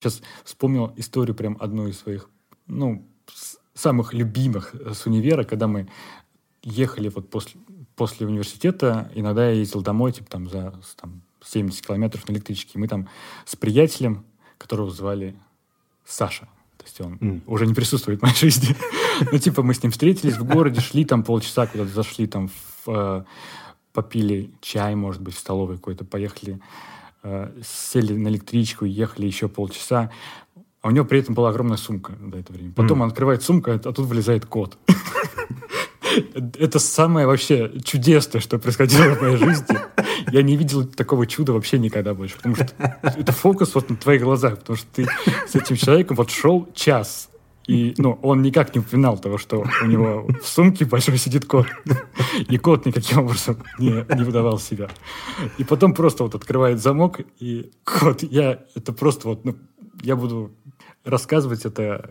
Сейчас вспомнил историю прям одну из своих, ну, самых любимых с универа, когда мы ехали вот после, после университета, иногда я ездил домой, типа там за там, 70 километров на электричке. Мы там с приятелем, которого звали Саша, то есть он mm. уже не присутствует в моей жизни. ну, типа, мы с ним встретились в городе, шли там полчаса, куда-то зашли, там, э, попили чай, может быть, в столовой какой-то, поехали, э, сели на электричку, ехали еще полчаса. А у него при этом была огромная сумка до этого времени. Потом mm. он открывает сумку, а тут вылезает кот. Это самое вообще чудесное, что происходило в моей жизни. Я не видел такого чуда вообще никогда больше, потому что это фокус вот на твоих глазах, потому что ты с этим человеком вот шел час, и, ну, он никак не упоминал того, что у него в сумке большой сидит кот. И кот никаким образом не, не выдавал себя. И потом просто вот открывает замок, и кот, я, это просто вот, ну, я буду рассказывать это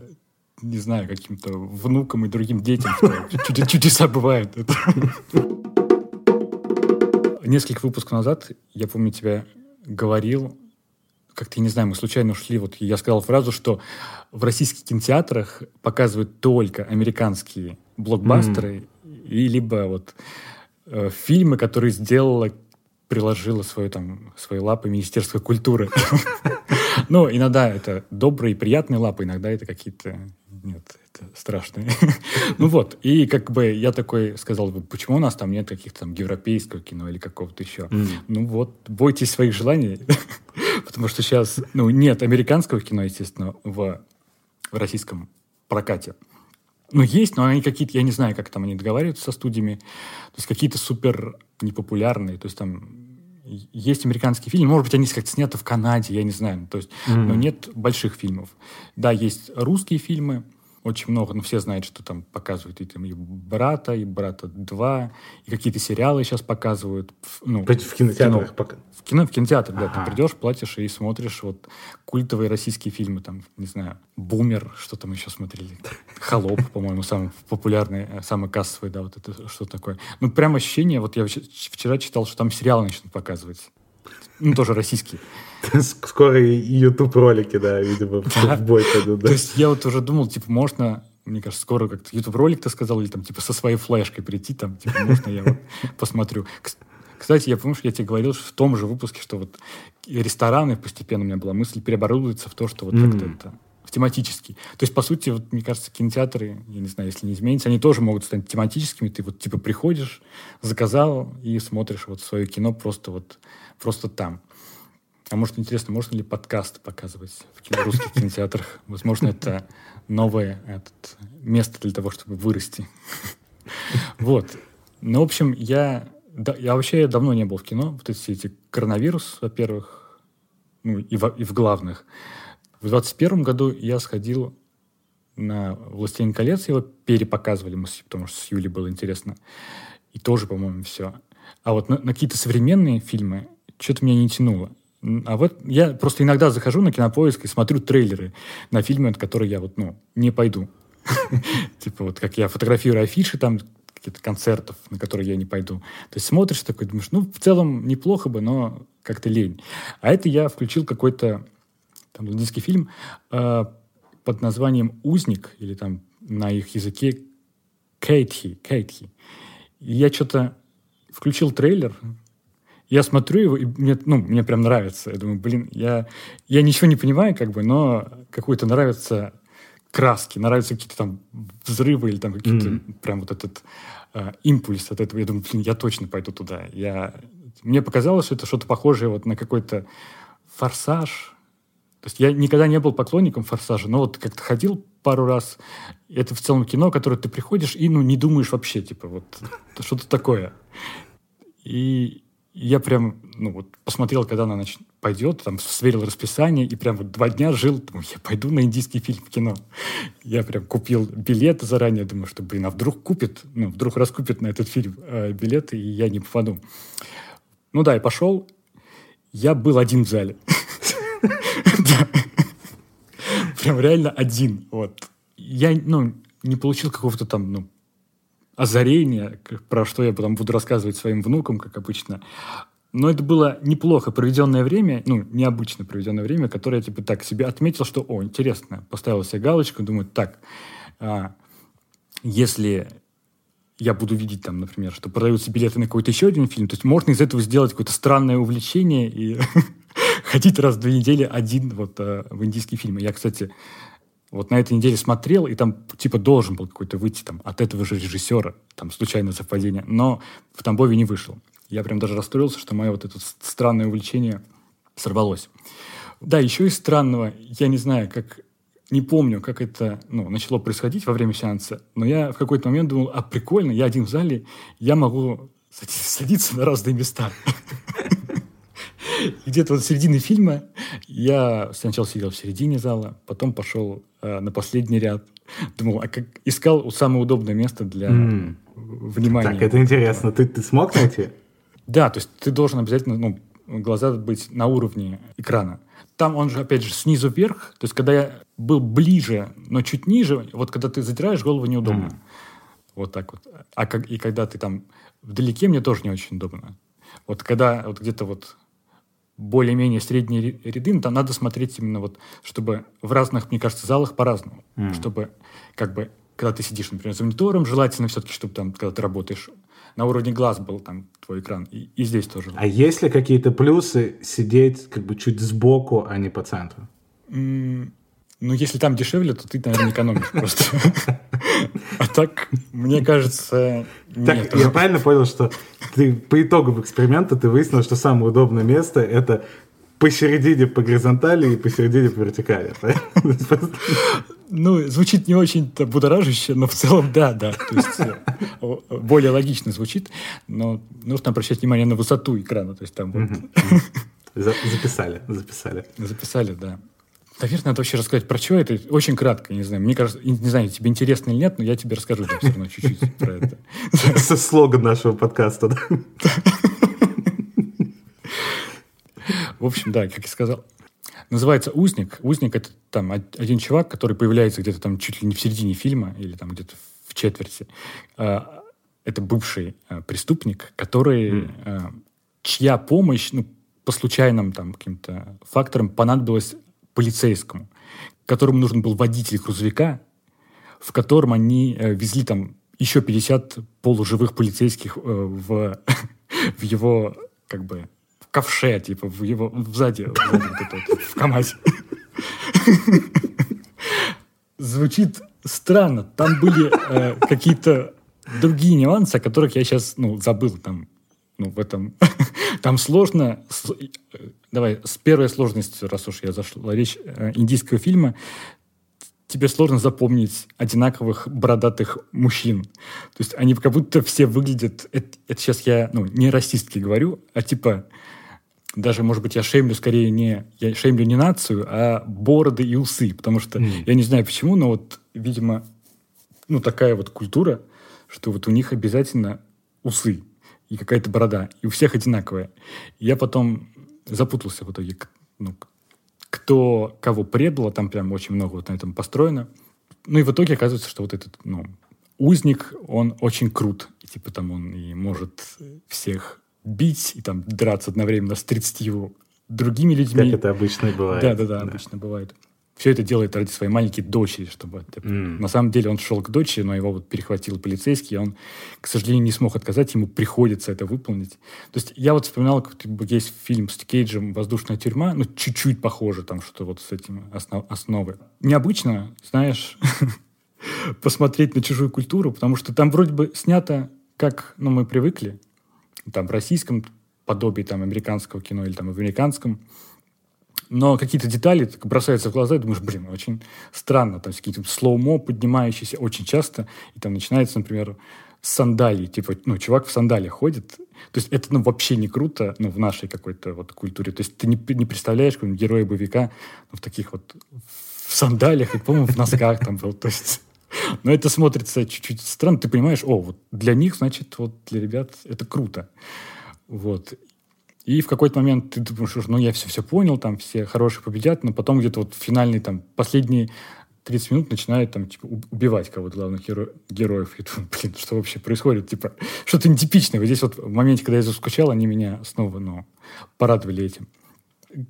не знаю, каким-то внукам и другим детям, что чудеса бывают. Несколько выпусков назад, я помню, тебя говорил, как-то, не знаю, мы случайно ушли, вот я сказал фразу, что в российских кинотеатрах показывают только американские блокбастеры mm. и либо вот э, фильмы, которые сделала, приложила свою там, свои лапы Министерство культуры. Ну, иногда это добрые, приятные лапы, иногда это какие-то нет, это страшно. ну вот, и как бы я такой сказал, почему у нас там нет каких-то там европейского кино или какого-то еще? Mm. Ну вот, бойтесь своих желаний, потому что сейчас, ну, нет американского кино, естественно, в, в российском прокате. Ну, есть, но они какие-то, я не знаю, как там они договариваются со студиями, то есть какие-то супер непопулярные, то есть там есть американские фильмы, может быть, они как-то сняты в Канаде, я не знаю, то есть, mm-hmm. но нет больших фильмов. Да, есть русские фильмы, очень много, ну, все знают, что там показывают и, там, и «Брата», и «Брата 2», и какие-то сериалы сейчас показывают. Ну, в кинотеатрах? Кино, в кино, в кинотеатр, ага. да. Ты придешь, платишь и смотришь вот культовые российские фильмы, там, не знаю, «Бумер», что там еще смотрели, «Холоп», по-моему, самый популярный, э, самый кассовый, да, вот это что такое. Ну, прям ощущение, вот я вчера читал, что там сериалы начнут показывать. Ну, тоже российские. Скоро и YouTube ролики, да, видимо, в бой пойдут. То есть я вот уже думал, типа, можно мне кажется, скоро как-то YouTube ролик ты сказал, или там типа со своей флешкой прийти, там, типа, можно я вот посмотрю. Кстати, я помню, что я тебе говорил что в том же выпуске, что вот рестораны постепенно у меня была мысль переоборудуются в то, что вот mm. как-то это в тематический. То есть, по сути, вот, мне кажется, кинотеатры, я не знаю, если не изменится, они тоже могут стать тематическими. Ты вот типа приходишь, заказал и смотришь вот свое кино просто вот просто там. А может, интересно, можно ли подкаст показывать в кино, русских кинотеатрах? Возможно, это новое этот, место для того, чтобы вырасти. Вот. Ну, в общем, я, да, я вообще давно не был в кино. Вот эти, эти коронавирус, во-первых, ну, и в, и в главных. В 21 году я сходил на «Властелин колец», его перепоказывали потому что с Юлей было интересно. И тоже, по-моему, все. А вот на, на какие-то современные фильмы что-то меня не тянуло. А вот я просто иногда захожу на кинопоиск и смотрю трейлеры на фильмы, от которых я вот, ну, не пойду. Типа вот как я фотографирую афиши там каких-то концертов, на которые я не пойду. То есть смотришь такой, думаешь, ну, в целом неплохо бы, но как-то лень. А это я включил какой-то там индийский фильм э, под названием «Узник», или там на их языке «Кейтхи», «Кейтхи». И я что-то включил трейлер, я смотрю его, и мне, ну, мне прям нравится. Я думаю, блин, я, я ничего не понимаю, как бы, но какой-то нравятся краски, нравятся какие-то там взрывы или там какие-то mm-hmm. прям вот этот э, импульс от этого. Я думаю, блин, я точно пойду туда. Я... Мне показалось, что это что-то похожее вот на какой-то форсаж. То есть я никогда не был поклонником форсажа, но вот как-то ходил пару раз. Это в целом кино, которое ты приходишь и ну не думаешь вообще, типа вот что-то такое. И я прям, ну вот, посмотрел, когда она нач... пойдет, там, сверил расписание, и прям вот два дня жил, думаю, я пойду на индийский фильм в кино. Я прям купил билеты заранее, думаю, что, блин, а вдруг купит, ну, вдруг раскупит на этот фильм э, билеты, и я не попаду. Ну да, и пошел. Я был один в зале. Прям реально один, вот. Я, ну, не получил какого-то там, ну, озарение, про что я потом буду рассказывать своим внукам, как обычно. но это было неплохо проведенное время, ну, необычно проведенное время, которое я, типа, так себе отметил, что, о, интересно, поставил себе галочку, думаю, так, а, если я буду видеть там, например, что продаются билеты на какой-то еще один фильм, то есть можно из этого сделать какое-то странное увлечение и ходить раз в две недели один вот а, в индийский фильм. Я, кстати, вот на этой неделе смотрел, и там типа должен был какой-то выйти там от этого же режиссера, там случайное совпадение, но в Тамбове не вышел. Я прям даже расстроился, что мое вот это странное увлечение сорвалось. Да, еще из странного, я не знаю, как не помню, как это ну, начало происходить во время сеанса, но я в какой-то момент думал, а прикольно, я один в зале, я могу садиться на разные места. Где-то вот в середине фильма я сначала сидел в середине зала, потом пошел э, на последний ряд. Думал, а как искал самое удобное место для mm. внимания. Так, это интересно. Ты, ты смог найти? Да, то есть ты должен обязательно, ну, глаза быть на уровне экрана. Там он же, опять же, снизу вверх. То есть, когда я был ближе, но чуть ниже, вот когда ты затираешь голову, неудобно. Mm. Вот так вот. А как, и когда ты там вдалеке, мне тоже не очень удобно. Вот когда вот где-то вот более-менее средние ряды, там надо смотреть именно вот, чтобы в разных, мне кажется, залах по-разному. Mm. Чтобы как бы, когда ты сидишь, например, за монитором, желательно все-таки, чтобы там, когда ты работаешь на уровне глаз был там твой экран. И, и здесь тоже. А есть ли какие-то плюсы сидеть как бы чуть сбоку, а не по центру? Mm, ну, если там дешевле, то ты, наверное, экономишь просто. А так, мне кажется, Так, я правильно понял, что ты по итогу эксперимента ты выяснил, что самое удобное место — это посередине по горизонтали и посередине по вертикали. Ну, звучит не очень-то будоражище, но в целом да, да. То есть э, более логично звучит, но нужно обращать внимание на высоту экрана. То есть там вот... Записали, записали. Записали, да. Наверное, надо вообще рассказать про что это. Очень кратко, не знаю. Мне кажется, не знаю, тебе интересно или нет, но я тебе расскажу все равно чуть-чуть про это. Это слоган нашего подкаста, да? В общем, да, как я сказал, называется «Узник». «Узник» — это там один чувак, который появляется где-то там чуть ли не в середине фильма или там где-то в четверти. А, это бывший а, преступник, который, mm. чья помощь, ну, по случайным там каким-то факторам понадобилась полицейскому, которому нужен был водитель грузовика, в котором они э, везли там еще 50 полуживых полицейских э, в, в его как бы ковше, типа, в его сзади, вот, в КамАЗе. Звучит странно. Там были э, какие-то другие нюансы, о которых я сейчас ну, забыл. Там, ну, в этом... Там сложно... С, давай, с первой сложностью, раз уж я зашла речь э, индийского фильма, тебе сложно запомнить одинаковых бородатых мужчин. То есть они как будто все выглядят... Это, это сейчас я ну, не расистски говорю, а типа даже, может быть, я шеймлю скорее не... Я шеймлю не нацию, а бороды и усы. Потому что, mm. я не знаю почему, но вот, видимо, ну, такая вот культура, что вот у них обязательно усы и какая-то борода. И у всех одинаковая. И я потом запутался в итоге, ну, кто кого предало, там прям очень много вот на этом построено. Ну и в итоге оказывается, что вот этот, ну, узник, он очень крут. И, типа там он и может всех бить и там драться одновременно с 30 другими людьми. Как это обычно бывает. Да, да, да, обычно бывает. Все это делает ради своей маленькой дочери, чтобы... Mm. На самом деле он шел к дочери, но его вот перехватил полицейский, и он, к сожалению, не смог отказать, ему приходится это выполнить. То есть я вот вспоминал, как есть фильм с Кейджем «Воздушная тюрьма», ну, чуть-чуть похоже там, что вот с этим основ, основы. Необычно, знаешь, посмотреть на чужую культуру, потому что там вроде бы снято, как ну, мы привыкли, там в российском подобии там американского кино или там в американском. Но какие-то детали так бросаются в глаза, и думаешь, блин, очень странно. Там какие-то слоумо поднимающиеся очень часто. И там начинается, например, с сандалий. Типа, ну, чувак в сандалиях ходит. То есть это, ну, вообще не круто, ну, в нашей какой-то вот культуре. То есть ты не, не представляешь какого-нибудь героя боевика ну, в таких вот в сандалиях, и, по-моему, в носках там был. То есть но это смотрится чуть-чуть странно. Ты понимаешь, о, вот для них, значит, вот для ребят это круто. Вот. И в какой-то момент ты думаешь, ну, я все-все понял, там все хорошие победят, но потом где-то вот финальный, там, последний 30 минут начинает там, типа, убивать кого-то главных геро- героев. И думаю, блин, что вообще происходит? Типа, что-то нетипичное. Вот здесь вот в моменте, когда я заскучал, они меня снова, ну, порадовали этим.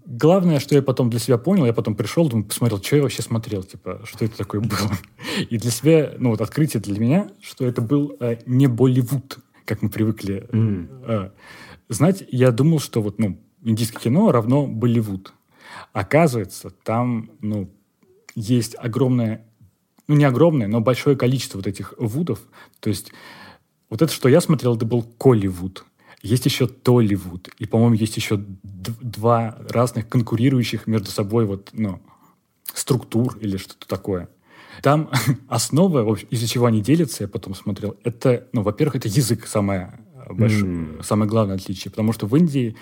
Главное, что я потом для себя понял, я потом пришел, думаю, посмотрел, что я вообще смотрел, типа, что это такое было. И для себя, ну вот открытие для меня, что это был э, не Болливуд, как мы привыкли mm. э, знать. Я думал, что вот, ну, индийское кино равно Болливуд. Оказывается, там, ну, есть огромное, ну, не огромное, но большое количество вот этих вудов. То есть вот это, что я смотрел, это был Колливуд. Есть еще Толливуд. И, по-моему, есть еще два разных конкурирующих между собой вот, ну, структур или что-то такое. Там основа, из-за чего они делятся, я потом смотрел, это, ну, во-первых, это язык самое большое, mm. самое главное отличие. Потому что в Индии,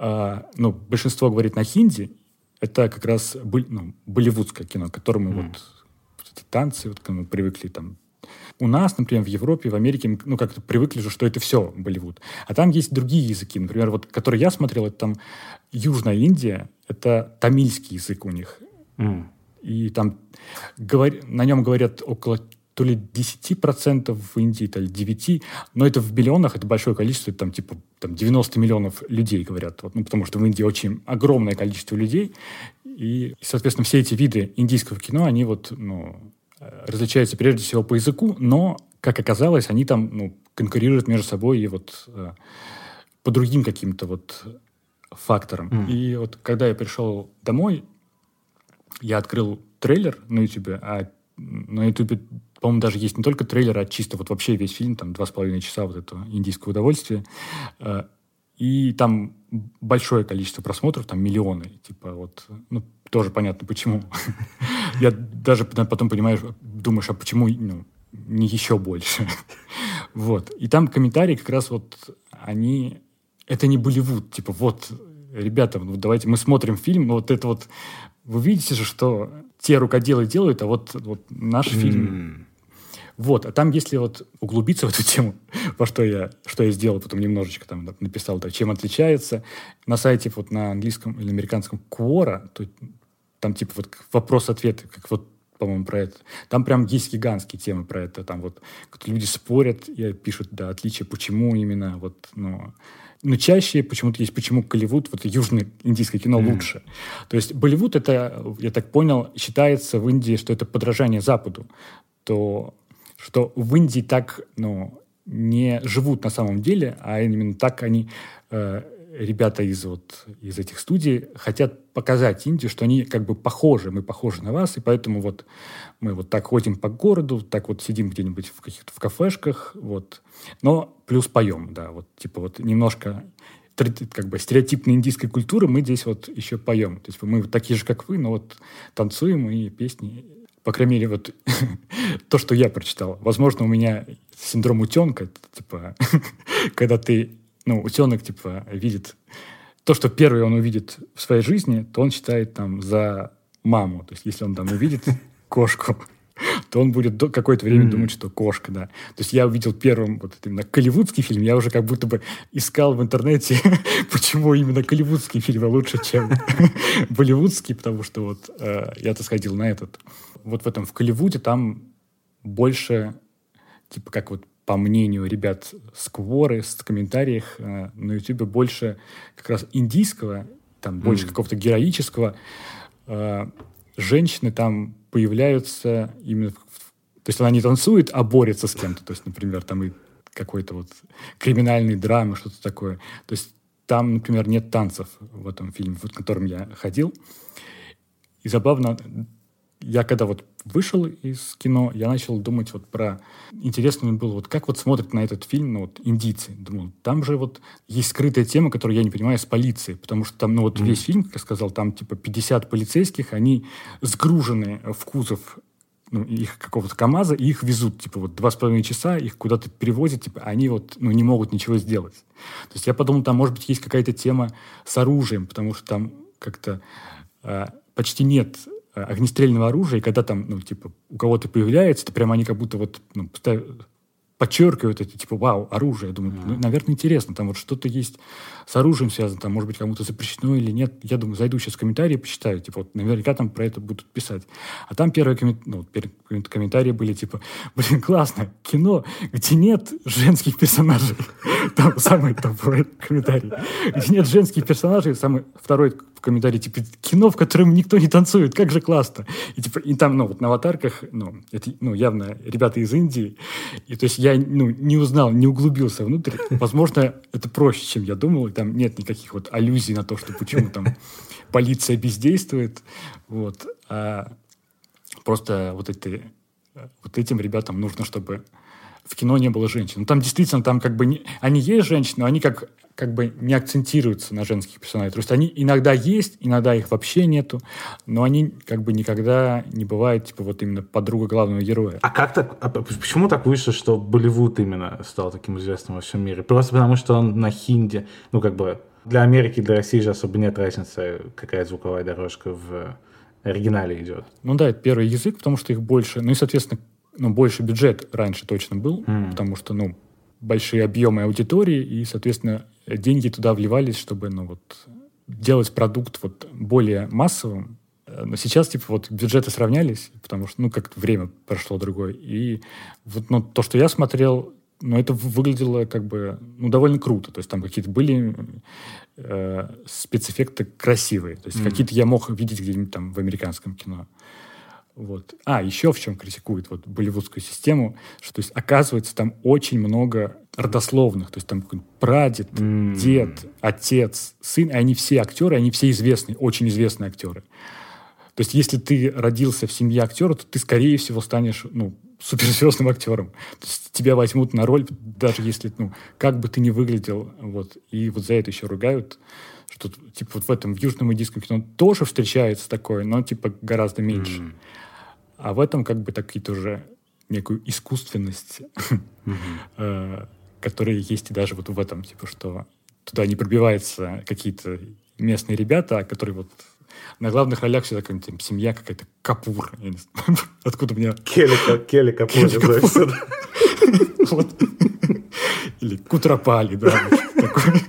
э, ну, большинство говорит на хинди, это как раз ну, болливудское кино, к которому mm. вот эти танцы, вот, мы привыкли там у нас, например, в Европе, в Америке, ну, как-то привыкли же, что это все Болливуд. А там есть другие языки. Например, вот, которые я смотрел, это там Южная Индия, это тамильский язык у них. Mm. И там говор... на нем говорят около то ли 10% в Индии, то ли 9%, но это в миллионах, это большое количество, это там типа там 90 миллионов людей говорят, вот, ну, потому что в Индии очень огромное количество людей, и, соответственно, все эти виды индийского кино, они вот, ну, Э, различаются прежде всего по языку, но, как оказалось, они там ну, конкурируют между собой и вот э, по другим каким-то вот факторам. Mm. И вот когда я пришел домой, я открыл трейлер на YouTube, а на YouTube, по-моему, даже есть не только трейлер, а чисто вот вообще весь фильм, там два с половиной часа вот этого индийского удовольствия. Э, и там большое количество просмотров, там миллионы, типа вот, ну, тоже понятно, почему. Я даже потом понимаю, думаешь, а почему ну, не еще больше? вот. И там комментарии как раз вот, они... Это не Болливуд, типа, вот, ребята, ну, давайте мы смотрим фильм, но вот это вот... Вы видите же, что те рукоделы делают, а вот, вот наш фильм вот, а там, если вот углубиться в эту тему, во что я, что я сделал, потом немножечко там написал, так, чем отличается, на сайте вот на английском или американском Quora, то, там типа вот вопрос-ответ, как вот по-моему, про это. Там прям есть гигантские темы про это. Там вот люди спорят и пишут, да, отличия, почему именно вот, ну, но чаще почему-то есть почему Голливуд, вот южное индийское кино mm. лучше. То есть Болливуд это, я так понял, считается в Индии, что это подражание Западу. То что в Индии так ну, не живут на самом деле, а именно так они, э, ребята из, вот, из этих студий, хотят показать Индию, что они как бы похожи, мы похожи на вас, и поэтому вот мы вот так ходим по городу, так вот сидим где-нибудь в каких-то в кафешках, вот, но плюс поем, да, вот типа вот немножко как бы стереотипной индийской культуры мы здесь вот еще поем. То есть мы такие же, как вы, но вот танцуем и песни по крайней мере, вот то, что я прочитал. Возможно, у меня синдром утенка, типа, когда ты, ну, утенок, типа, видит то, что первый он увидит в своей жизни, то он считает там за маму. То есть, если он там увидит кошку, то он будет какое-то время mm-hmm. думать, что кошка, да. То есть я увидел первым вот именно голливудский фильм, я уже как будто бы искал в интернете, почему именно голливудские фильмы лучше, чем болливудские, потому что вот э, я-то сходил на этот. Вот в этом, в Голливуде там больше, типа как вот по мнению ребят с Кворы, с комментариях э, на YouTube больше как раз индийского, там больше mm. какого-то героического. Э, женщины там появляются именно... То есть она не танцует, а борется с кем-то. То есть, например, там и какой-то вот криминальной драмы, что-то такое. То есть там, например, нет танцев в этом фильме, в котором я ходил. И забавно, я когда вот вышел из кино, я начал думать вот про... Интересно мне было, вот как вот смотрят на этот фильм ну, вот, индийцы. Думал, там же вот есть скрытая тема, которую я не понимаю, с полицией. Потому что там, ну вот mm. весь фильм, как я сказал, там типа 50 полицейских, они сгружены в кузов ну, их какого-то КАМАЗа, и их везут, типа, вот два с половиной часа, их куда-то перевозят, типа, они вот, ну, не могут ничего сделать. То есть я подумал, там, может быть, есть какая-то тема с оружием, потому что там как-то э, почти нет огнестрельного оружия, и когда там, ну, типа, у кого-то появляется, то прямо они как будто вот, ну, подчеркивают эти, типа, вау, оружие. Я думаю, ну, наверное, интересно, там вот что-то есть с оружием связано, там, может быть, кому-то запрещено или нет. Я думаю, зайду сейчас в комментарии, почитаю, типа, вот наверняка там про это будут писать. А там первые коммент... ну, комментарии были, типа, блин, классно, кино, где нет женских персонажей. Там самый топовый комментарий. Где нет женских персонажей, самый второй комментарий, типа, кино, в котором никто не танцует, как же классно. И, типа, и там, ну, вот на аватарках, ну, это, ну, явно ребята из Индии. И, то есть я, ну, не узнал, не углубился внутрь. Возможно, это проще, чем я думал. И там нет никаких вот аллюзий на то, что почему там полиция бездействует. Вот. А просто вот эти вот этим ребятам нужно, чтобы в кино не было женщин. Ну, там действительно, там как бы... Не, они есть женщины, но они как как бы не акцентируются на женских персонажей. То есть они иногда есть, иногда их вообще нету, но они как бы никогда не бывают, типа, вот именно подруга главного героя. А как так, а почему так вышло, что Болливуд именно стал таким известным во всем мире? Просто потому, что он на хинде, ну, как бы, для Америки, для России же особо нет разницы, какая звуковая дорожка в оригинале идет. Ну да, это первый язык, потому что их больше, ну и, соответственно, ну, больше бюджет раньше точно был, mm. потому что, ну, большие объемы аудитории, и, соответственно, деньги туда вливались, чтобы, ну, вот, делать продукт вот более массовым. Но сейчас, типа, вот бюджеты сравнялись, потому что, ну, как время прошло другое. И вот, ну, то, что я смотрел, ну, это выглядело как бы, ну, довольно круто. То есть там какие-то были э, спецэффекты красивые. То есть mm-hmm. какие-то я мог видеть где-нибудь там в американском кино. Вот. А, еще в чем критикует вот болливудскую систему, что то есть, оказывается там очень много родословных, то есть там прадед, mm. дед, отец, сын, и они все актеры, они все известные, очень известные актеры. То есть если ты родился в семье актера, то ты, скорее всего, станешь ну, суперзвездным актером. То есть тебя возьмут на роль, даже если, ну, как бы ты ни выглядел. Вот. И вот за это еще ругают, что типа вот в этом в южном индийском кино тоже встречается такое, но типа гораздо меньше. Mm. А в этом как бы такие тоже некую искусственность, э, которая есть и даже вот в этом, типа, что туда не пробиваются какие-то местные ребята, а которые вот на главных ролях всегда какая-нибудь семья какая-то Капур. Откуда меня... Келли, Келли Капур. Или Кутрапали, да. Такой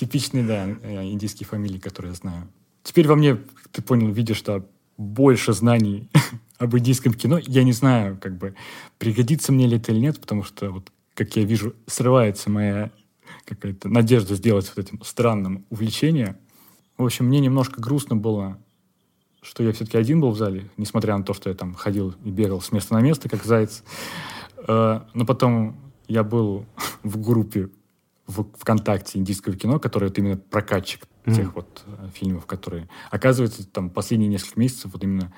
типичный, да, индийские фамилии, которые я знаю. Теперь во мне, ты понял, видишь, что больше знаний об индийском кино. Я не знаю, как бы, пригодится мне ли это или нет, потому что, вот, как я вижу, срывается моя какая-то надежда сделать вот этим странным увлечение. В общем, мне немножко грустно было, что я все-таки один был в зале, несмотря на то, что я там ходил и бегал с места на место, как заяц. Э, но потом я был в группе в ВКонтакте индийского кино, которое вот именно прокатчик mm-hmm. тех вот э, фильмов, которые... Оказывается, там последние несколько месяцев вот именно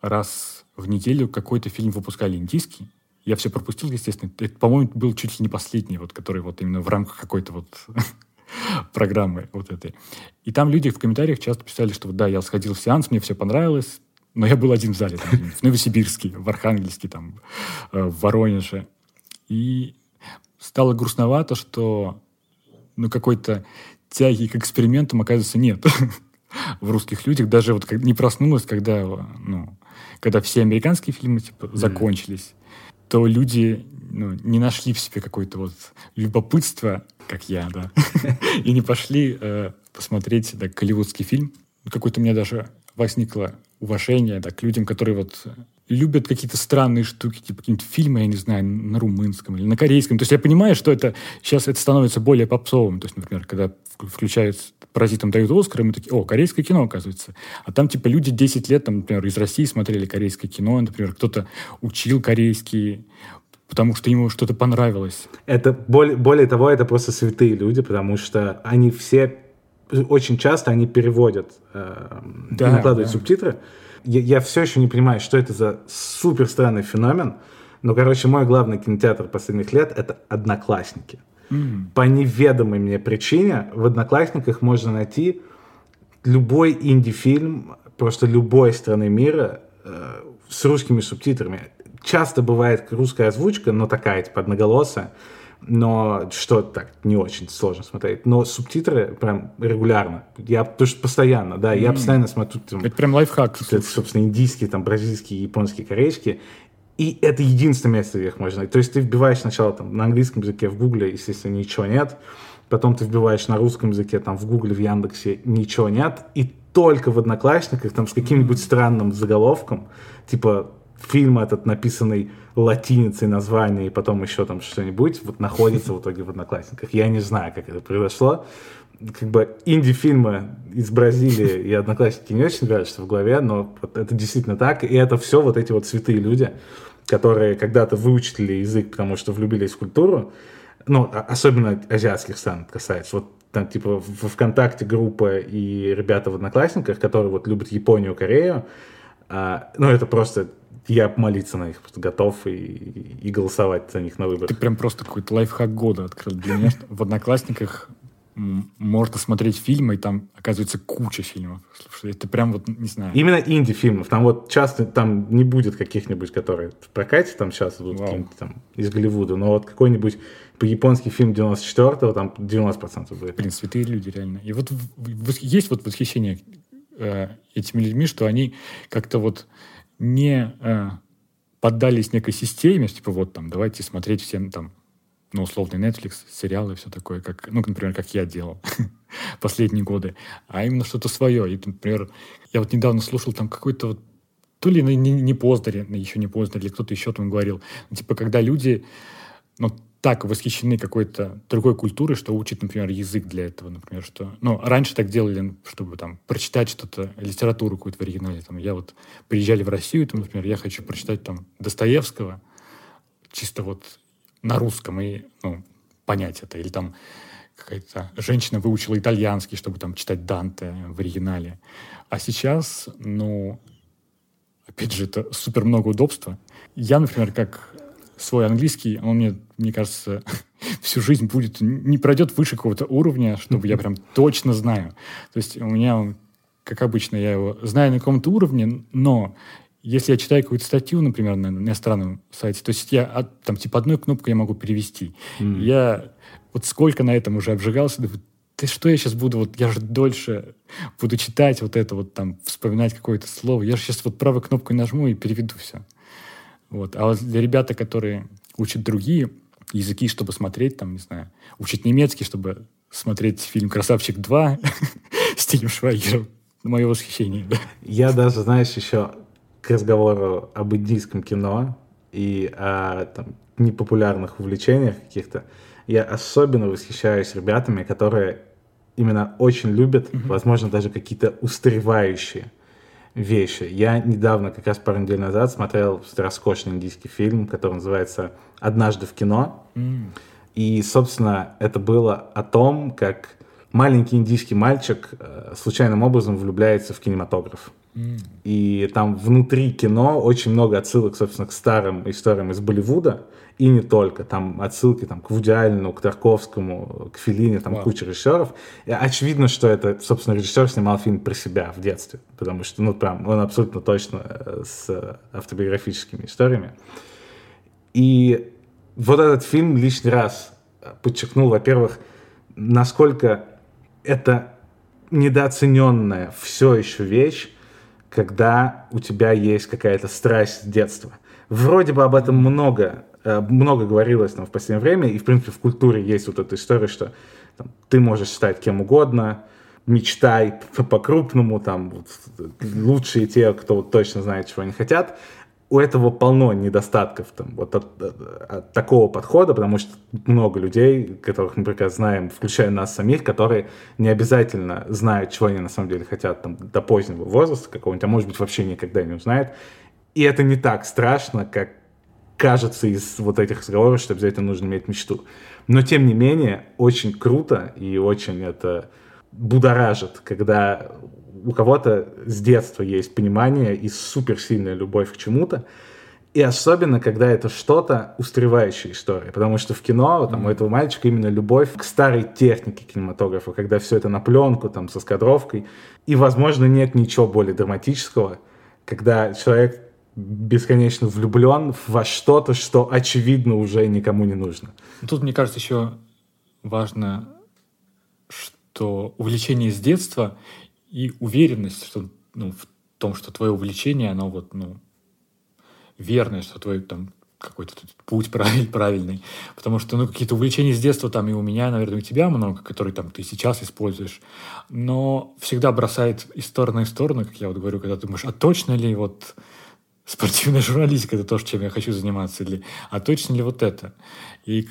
раз в неделю какой-то фильм выпускали индийский. Я все пропустил, естественно. Это, по-моему, был чуть ли не последний, вот, который вот именно в рамках какой-то вот программы вот этой. И там люди в комментариях часто писали, что да, я сходил в сеанс, мне все понравилось, но я был один в зале, там, в Новосибирске, в Архангельске, там, э, в Воронеже. И стало грустновато, что ну, какой-то тяги к экспериментам, оказывается, нет в русских людях. Даже вот не проснулась, когда ну, когда все американские фильмы типа, закончились, то люди ну, не нашли в себе какое-то вот любопытство, как я, да, и не пошли э, посмотреть да, голливудский фильм. Какое-то у меня даже возникло уважение да, к людям, которые вот любят какие-то странные штуки, типа какие-нибудь фильмы, я не знаю, на румынском или на корейском. То есть я понимаю, что это сейчас это становится более попсовым. То есть, например, когда включают «Паразитам» дают Оскар, и мы такие, о, корейское кино, оказывается. А там, типа, люди 10 лет, там, например, из России смотрели корейское кино, например, кто-то учил корейский, потому что ему что-то понравилось. Это более, более того, это просто святые люди, потому что они все очень часто они переводят э, да, накладывают да. субтитры я, я все еще не понимаю, что это за супер странный феномен. Но, короче, мой главный кинотеатр последних лет — это «Одноклассники». Mm. По неведомой мне причине в «Одноклассниках» можно найти любой инди-фильм просто любой страны мира э, с русскими субтитрами. Часто бывает русская озвучка, но такая, типа, одноголосая но что так не очень сложно смотреть. Но субтитры прям регулярно. Я потому что постоянно, да, mm. я постоянно смотрю. Там, Это прям лайфхак. Это, собственно, индийские, там, бразильские, японские, корейские. И это единственное место, где их можно найти. То есть ты вбиваешь сначала там, на английском языке в Гугле, естественно, ничего нет. Потом ты вбиваешь на русском языке там в Гугле, в Яндексе, ничего нет. И только в Одноклассниках там с каким-нибудь странным заголовком, типа фильм этот, написанный латиницей название, и потом еще там что-нибудь, вот находится в итоге в Одноклассниках. Я не знаю, как это произошло. Как бы инди-фильмы из Бразилии и Одноклассники не очень вяжутся в голове, но вот это действительно так. И это все вот эти вот святые люди, которые когда-то выучили язык, потому что влюбились в культуру, ну, а, особенно азиатских стран касается. Вот там, типа, в ВКонтакте группа и ребята в Одноклассниках, которые вот любят Японию, Корею, а, ну, это просто я молиться на них готов и, и голосовать за них на выборах. Ты прям просто какой-то лайфхак года открыл для меня. В Одноклассниках можно смотреть фильмы, и там, оказывается, куча фильмов. Слушай, это прям вот, не знаю. Именно инди-фильмов. Там вот часто там не будет каких-нибудь, которые в прокате там сейчас будут какие-нибудь там из Голливуда, но вот какой-нибудь по-японский фильм 94-го там 90% будет. Блин, святые люди, реально. И вот есть вот восхищение э, этими людьми, что они как-то вот не э, поддались некой системе, типа вот там, давайте смотреть всем там, ну, условный Netflix, сериалы, все такое, как, ну, например, как я делал последние годы, а именно что-то свое. И, например, я вот недавно слушал там какой-то вот то ли не, не Поздаре, еще не Поздаре, или кто-то еще там говорил, ну, типа, когда люди, ну, так восхищены какой-то другой культурой, что учат, например, язык для этого, например, что... Ну, раньше так делали, чтобы там прочитать что-то, литературу какую-то в оригинале. Там, я вот приезжали в Россию, там, например, я хочу прочитать там Достоевского, чисто вот на русском и, ну, понять это. Или там какая-то женщина выучила итальянский, чтобы там читать Данте в оригинале. А сейчас, ну, опять же, это супер много удобства. Я, например, как свой английский, он мне, мне кажется, всю жизнь будет, не пройдет выше какого-то уровня, чтобы я прям точно знаю. То есть у меня, как обычно, я его знаю на каком-то уровне, но если я читаю какую-то статью, например, на иностранном сайте, то есть я там типа одной кнопкой я могу перевести. Mm. Я вот сколько на этом уже обжигался, да, ты что я сейчас буду, вот я же дольше буду читать вот это вот там, вспоминать какое-то слово, я же сейчас вот правой кнопкой нажму и переведу все. Вот. А вот для ребята, которые учат другие языки, чтобы смотреть, там, не знаю, учат немецкий, чтобы смотреть фильм «Красавчик 2» с Тилем Швайгером, мое восхищение. Я даже, знаешь, еще к разговору об индийском кино и о там, непопулярных увлечениях каких-то, я особенно восхищаюсь ребятами, которые именно очень любят, mm-hmm. возможно, даже какие-то устаревающие вещи. Я недавно, как раз пару недель назад, смотрел роскошный индийский фильм, который называется «Однажды в кино». Mm. И, собственно, это было о том, как маленький индийский мальчик э, случайным образом влюбляется в кинематограф. Mm. И там внутри кино очень много отсылок, собственно, к старым историям из Болливуда, и не только. Там отсылки там, к Вуди Аллену, к Тарковскому, к Филине, там wow. куча режиссеров. И очевидно, что это, собственно, режиссер снимал фильм про себя в детстве, потому что, ну, прям, он абсолютно точно э, с автобиографическими историями. И вот этот фильм лишний раз подчеркнул, во-первых, насколько это недооцененная все еще вещь, когда у тебя есть какая-то страсть с детства. Вроде бы об этом много, э, много говорилось там, в последнее время, и, в принципе, в культуре есть вот эта история, что там, ты можешь стать кем угодно, мечтай по-крупному, там, вот, лучшие те, кто вот, точно знает, чего они хотят у этого полно недостатков там, вот от, от, такого подхода, потому что много людей, которых мы прекрасно знаем, включая нас самих, которые не обязательно знают, чего они на самом деле хотят там, до позднего возраста какого-нибудь, а может быть вообще никогда не узнают. И это не так страшно, как кажется из вот этих разговоров, что обязательно нужно иметь мечту. Но тем не менее, очень круто и очень это будоражит, когда у кого-то с детства есть понимание и суперсильная любовь к чему-то, и особенно, когда это что-то устаревающая история. Потому что в кино там, у этого мальчика именно любовь к старой технике кинематографа, когда все это на пленку, там, со скадровкой. И, возможно, нет ничего более драматического, когда человек бесконечно влюблен во что-то, что, очевидно, уже никому не нужно. Тут, мне кажется, еще важно, что увлечение с детства и уверенность что, ну, в том, что твое увлечение, оно вот, ну, верное, что твой там какой-то путь правильный. Потому что, ну, какие-то увлечения с детства там и у меня, наверное, у тебя много, которые там ты сейчас используешь. Но всегда бросает из стороны в сторону, как я вот говорю, когда думаешь, а точно ли вот спортивная журналистика это то, чем я хочу заниматься, или а точно ли вот это? И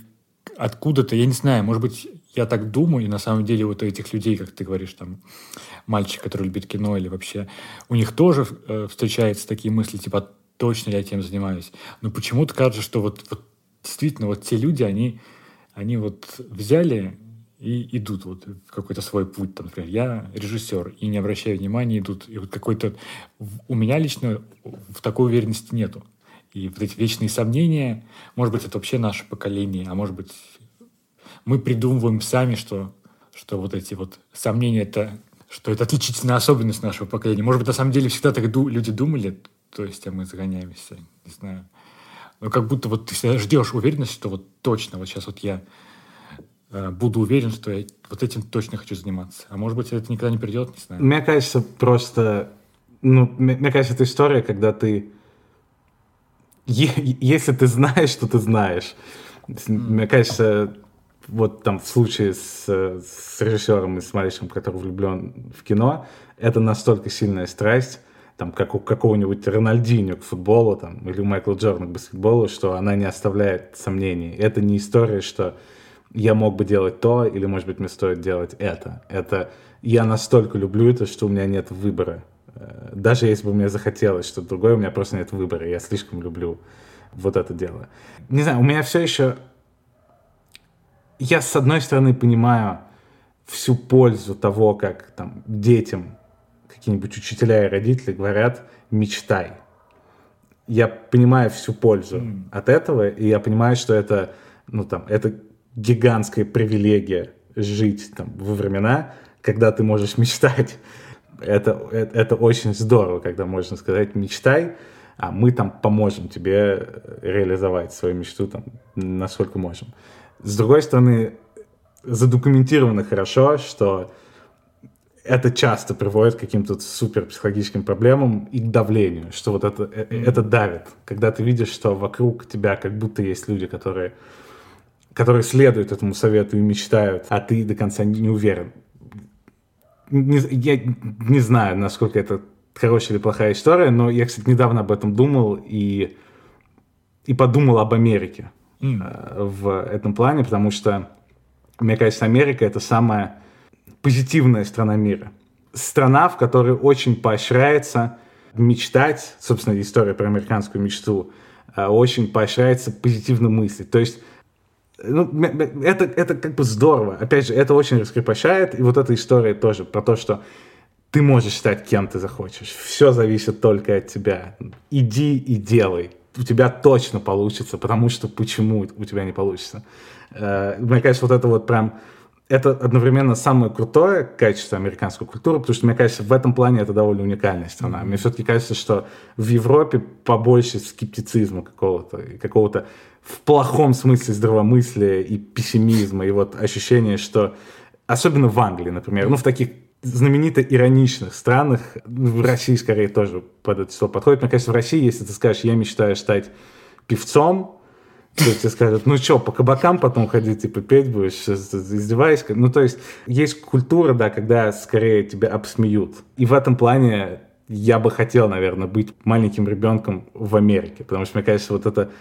откуда-то, я не знаю, может быть, я так думаю, и на самом деле вот у этих людей, как ты говоришь, там, мальчик, который любит кино или вообще, у них тоже э, встречаются такие мысли, типа, точно ли я тем занимаюсь. Но почему-то кажется, что вот, вот действительно вот те люди, они, они вот взяли и идут вот в какой-то свой путь. Там, например, я режиссер, и не обращаю внимания, идут. И вот какой-то... У меня лично в такой уверенности нету. И вот эти вечные сомнения, может быть, это вообще наше поколение, а может быть, мы придумываем сами, что, что вот эти вот сомнения это что это отличительная особенность нашего поколения. Может быть, на самом деле всегда так люди думали, то есть а мы загоняемся, не знаю. Но как будто вот ты всегда ждешь уверенности, что вот точно, вот сейчас вот я э, буду уверен, что я вот этим точно хочу заниматься. А может быть, это никогда не придет, не знаю. Мне кажется, просто... Ну, мне, мне кажется, это история, когда ты... Если ты знаешь, что ты знаешь. Мне кажется, вот там в случае с, с режиссером и с мальчиком, который влюблен в кино, это настолько сильная страсть, там, как у какого-нибудь Рональдинho к футболу, там, или у Майкла Джордана к баскетболу, что она не оставляет сомнений. Это не история, что я мог бы делать то, или, может быть, мне стоит делать это. Это я настолько люблю это, что у меня нет выбора. Э, даже если бы мне захотелось что-то другое, у меня просто нет выбора. Я слишком люблю вот это дело. Не знаю, у меня все еще я, с одной стороны, понимаю всю пользу того, как там детям какие-нибудь учителя и родители говорят «мечтай». Я понимаю всю пользу mm. от этого, и я понимаю, что это, ну, там, это гигантская привилегия жить там, во времена, когда ты можешь мечтать. Это, это, это очень здорово, когда можно сказать «мечтай», а мы там поможем тебе реализовать свою мечту там, насколько можем. С другой стороны, задокументировано хорошо, что это часто приводит к каким-то супер психологическим проблемам и к давлению, что вот это, mm-hmm. это давит. Когда ты видишь, что вокруг тебя как будто есть люди, которые, которые следуют этому совету и мечтают, а ты до конца не уверен. Не, я не знаю, насколько это хорошая или плохая история, но я, кстати, недавно об этом думал и, и подумал об Америке mm. в этом плане, потому что, мне кажется, Америка — это самая позитивная страна мира. Страна, в которой очень поощряется мечтать, собственно, история про американскую мечту, э, очень поощряется позитивно мыслить. То есть ну, это, это как бы здорово. Опять же, это очень раскрепощает. И вот эта история тоже про то, что ты можешь стать кем ты захочешь. Все зависит только от тебя. Иди и делай у тебя точно получится, потому что почему у тебя не получится. Э, мне кажется, вот это вот прям это одновременно самое крутое качество американской культуры, потому что, мне кажется, в этом плане это довольно уникальная страна. Мне все-таки кажется, что в Европе побольше скептицизма какого-то, какого-то в плохом смысле здравомыслия и пессимизма, и вот ощущение, что особенно в Англии, например, ну, в таких знаменито ироничных странах, в России скорее тоже под это слово подходит. Мне кажется, в России, если ты скажешь, я мечтаю стать певцом, то тебе скажут, ну что, по кабакам потом ходить, типа, петь будешь, издеваешься. Ну, то есть, есть культура, да, когда скорее тебя обсмеют. И в этом плане я бы хотел, наверное, быть маленьким ребенком в Америке, потому что, мне кажется, вот это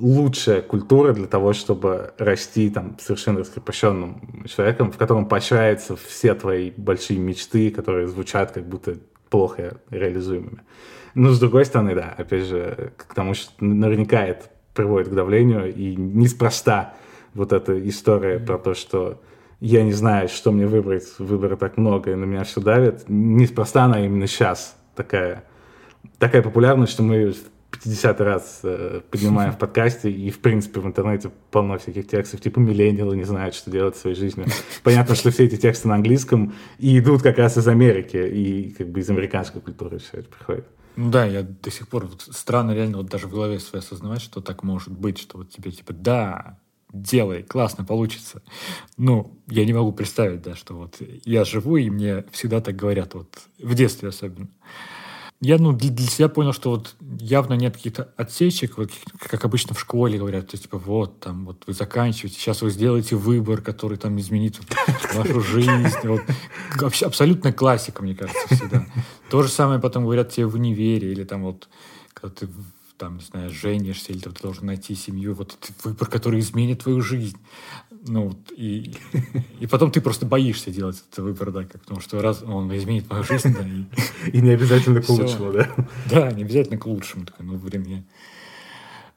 лучшая культура для того, чтобы расти там совершенно раскрепощенным человеком, в котором поощряются все твои большие мечты, которые звучат как будто плохо реализуемыми. Но с другой стороны, да, опять же, к тому, что наверняка это приводит к давлению, и неспроста вот эта история про то, что я не знаю, что мне выбрать, выбора так много, и на меня все давит, неспроста она именно сейчас такая, такая популярная, что мы 50 раз э, поднимаем в подкасте, и, в принципе, в интернете полно всяких текстов, типа миллениалы не знают, что делать в своей жизни. Понятно, что все эти тексты на английском и идут как раз из Америки, и как бы из американской культуры все это приходит. Ну да, я до сих пор вот, странно реально вот даже в голове своей осознавать, что так может быть, что вот тебе типа да, делай, классно получится. Ну, я не могу представить, да, что вот я живу, и мне всегда так говорят, вот в детстве особенно. Я ну, для, для себя понял, что вот явно нет каких-то отсечек, вот, как обычно в школе говорят, то есть, типа, вот, там, вот вы заканчиваете, сейчас вы сделаете выбор, который там изменит вашу жизнь. Вообще, абсолютно классика, мне кажется, всегда. То же самое потом говорят тебе в универе, или там вот, когда ты там, не знаю, женишься, или ты должен найти семью, вот выбор, который изменит твою жизнь. Ну, и, и потом ты просто боишься делать этот выбор, да, как, потому что раз он изменит мою жизнь, да, и, и не обязательно к лучшему, да? Да, не обязательно к лучшему, такое, ну, время.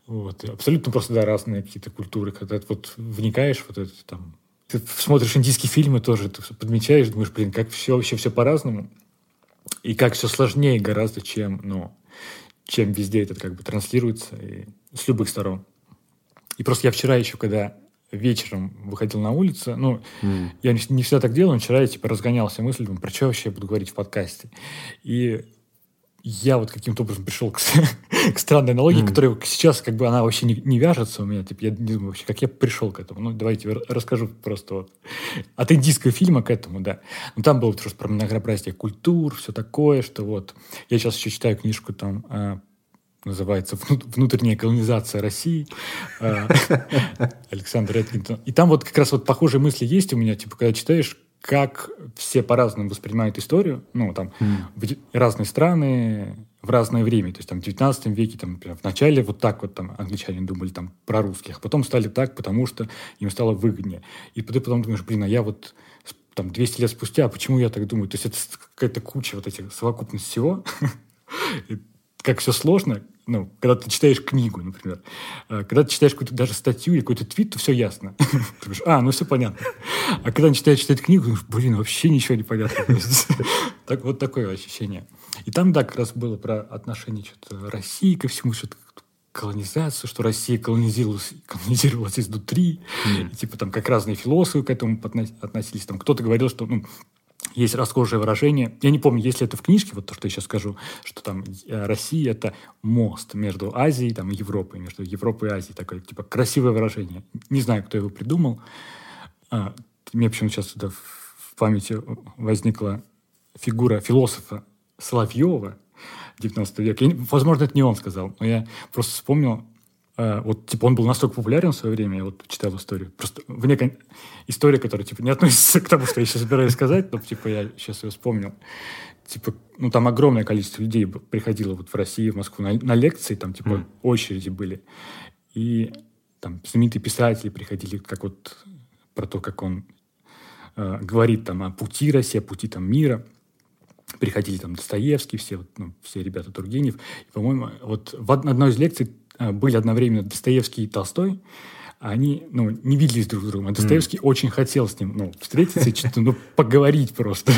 Вот, и абсолютно просто, да, разные какие-то культуры, когда ты вот вникаешь вот это там, ты смотришь индийские фильмы тоже, ты подмечаешь, думаешь, блин, как все вообще все по-разному, и как все сложнее гораздо, чем, ну, чем везде это как бы транслируется и с любых сторон. И просто я вчера еще, когда вечером выходил на улицу, ну, mm. я не, всегда так делаю, но вчера я типа разгонялся мыслью, думаю, про что вообще я буду говорить в подкасте. И я вот каким-то образом пришел к, к странной аналогии, mm. которая сейчас как бы она вообще не, не вяжется у меня. Типа, я не думаю вообще, как я пришел к этому. Ну, давайте расскажу просто вот. От индийского фильма к этому, да. Ну, там было просто про многообразие культур, все такое, что вот... Я сейчас еще читаю книжку там а, называется «Внутренняя колонизация России» а, Александр Эдгинтон. И там вот как раз вот похожие мысли есть у меня, типа, когда читаешь как все по-разному воспринимают историю, ну, там, mm. в разные страны в разное время, то есть там в 19 веке, там, например, в начале вот так вот там англичане думали там про русских, а потом стали так, потому что им стало выгоднее. И ты потом думаешь, блин, а я вот там 200 лет спустя, а почему я так думаю? То есть это какая-то куча вот этих совокупность всего, как все сложно, ну, когда ты читаешь книгу, например, э, когда ты читаешь какую-то даже статью или какой-то твит, то все ясно. Ты думаешь, а, ну все понятно. А когда начинаешь читать книгу, думаешь, блин, вообще ничего не понятно. Так, вот такое ощущение. И там, да, как раз было про отношение что-то России ко всему, что-то колонизацию, что Россия колонизировалась, колонизировалась изнутри, mm. и, типа там как разные философы к этому относились. Там кто-то говорил, что ну, есть расхожее выражение. Я не помню, если это в книжке, вот то, что я сейчас скажу, что там э, Россия – это мост между Азией там, и Европой, между Европой и Азией. Такое, типа, красивое выражение. Не знаю, кто его придумал. А, мне почему-то сейчас туда в памяти возникла фигура философа Соловьева, 19 века. Возможно, это не он сказал, но я просто вспомнил вот, типа, он был настолько популярен в свое время, я вот читал историю. Просто вне кон... история, которая, типа, не относится к тому, что я сейчас собираюсь сказать, но, типа, я сейчас ее вспомнил. Типа, ну, там огромное количество людей приходило вот в Россию, в Москву на, на лекции, там, типа, mm. очереди были. И там знаменитые писатели приходили, как вот про то, как он э, говорит там о пути России, о пути там мира приходили там Достоевский, все, вот, ну, все ребята Тургенев. И, по-моему, вот в одной из лекций Э, были одновременно Достоевский и Толстой, они ну, не виделись друг с другом. А Достоевский mm. очень хотел с ним ну, встретиться что-то ну, поговорить просто.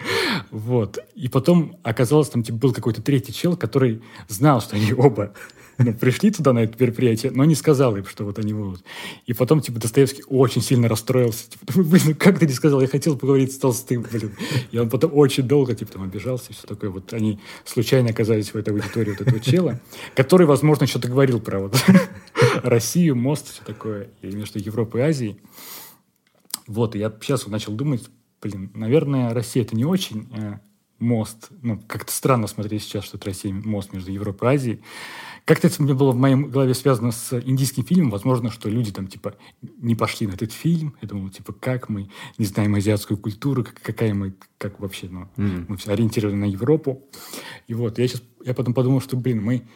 вот. И потом оказалось, там типа, был какой-то третий чел, который знал, что они оба ну, пришли туда на это мероприятие, но не сказал им, что вот они будут. И потом, типа, Достоевский очень сильно расстроился. Типа, блин, ну как ты не сказал? Я хотел поговорить с Толстым, блин. И он потом очень долго, типа, там обижался и все такое. Вот они случайно оказались в этой аудитории вот этого чела, который, возможно, что-то говорил про вот Россию, мост, все такое, между Европой и Азией. Вот, и я сейчас начал думать, блин, наверное, Россия это не очень э, мост. Ну, как-то странно смотреть сейчас, что это Россия мост между Европой и Азией. Как-то это мне было в моей голове связано с индийским фильмом. Возможно, что люди там, типа, не пошли на этот фильм. Я думал, типа, как мы не знаем азиатскую культуру, как, какая мы, как вообще, ну, mm. мы все ориентированы на Европу. И вот, я сейчас, я потом подумал, что, блин, мы,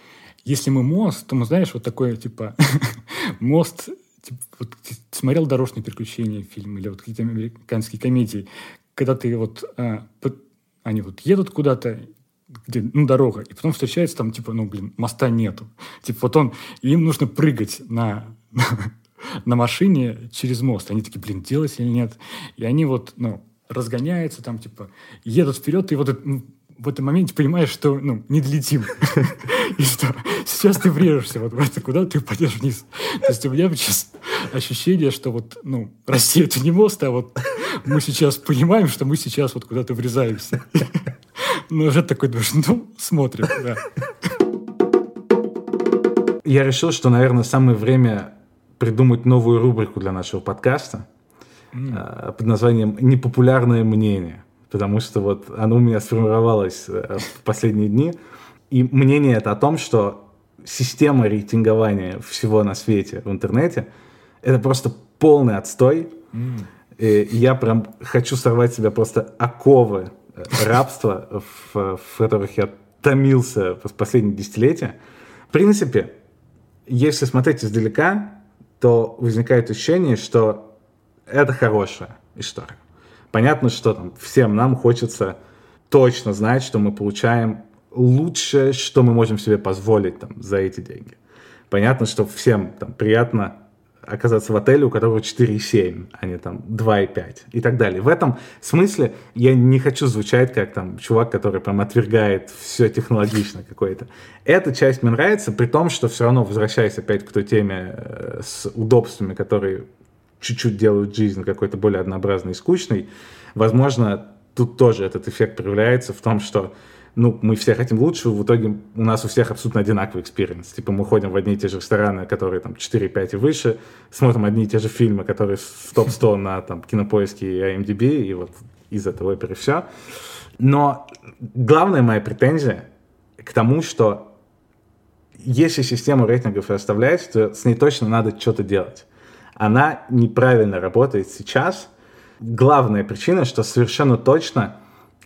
если мы мост, то мы, знаешь, вот такой, типа, мост, типа, вот, смотрел «Дорожные приключения» фильм или вот какие-то американские комедии, когда ты вот, а, под, они вот едут куда-то, где, ну, дорога, и потом встречается там, типа, ну, блин, моста нету. Типа, вот он, им нужно прыгать на, на машине через мост. Они такие, блин, делать или нет? И они вот, ну, разгоняются там, типа, едут вперед, и вот ну, в этом моменте понимаешь, что, ну, не долетим. И что сейчас ты врежешься вот это, куда ты упадешь вниз. То есть у меня сейчас ощущение, что вот, ну, Россия это не мост, а вот мы сейчас понимаем, что мы сейчас вот куда-то врезаемся. Ну, уже такой думаешь, ну, смотрим, да. Я решил, что, наверное, самое время придумать новую рубрику для нашего подкаста mm. под названием «Непопулярное мнение». Потому что вот оно у меня сформировалось э, в последние дни. И мнение это о том, что система рейтингования всего на свете в интернете это просто полный отстой. Mm. И я прям хочу сорвать себя просто оковы э, рабства, в, в которых я томился в последние десятилетия. В принципе, если смотреть издалека, то возникает ощущение, что это хорошая история. Понятно, что там всем нам хочется точно знать, что мы получаем лучшее, что мы можем себе позволить там, за эти деньги. Понятно, что всем там, приятно оказаться в отеле, у которого 4,7, а не там 2,5 и так далее. В этом смысле я не хочу звучать как там чувак, который прям отвергает все технологично какое-то. Эта часть мне нравится, при том, что все равно, возвращаясь опять к той теме э, с удобствами, которые чуть-чуть делают жизнь какой-то более однообразной и скучной, возможно, тут тоже этот эффект проявляется в том, что ну, мы все хотим лучшего, в итоге у нас у всех абсолютно одинаковый experience. Типа мы ходим в одни и те же рестораны, которые там 4-5 и выше, смотрим одни и те же фильмы, которые в топ-100 на там кинопоиске и IMDb, и вот из этого оперы все. Но главная моя претензия к тому, что если систему рейтингов оставлять, то с ней точно надо что-то делать. Она неправильно работает сейчас. Главная причина, что совершенно точно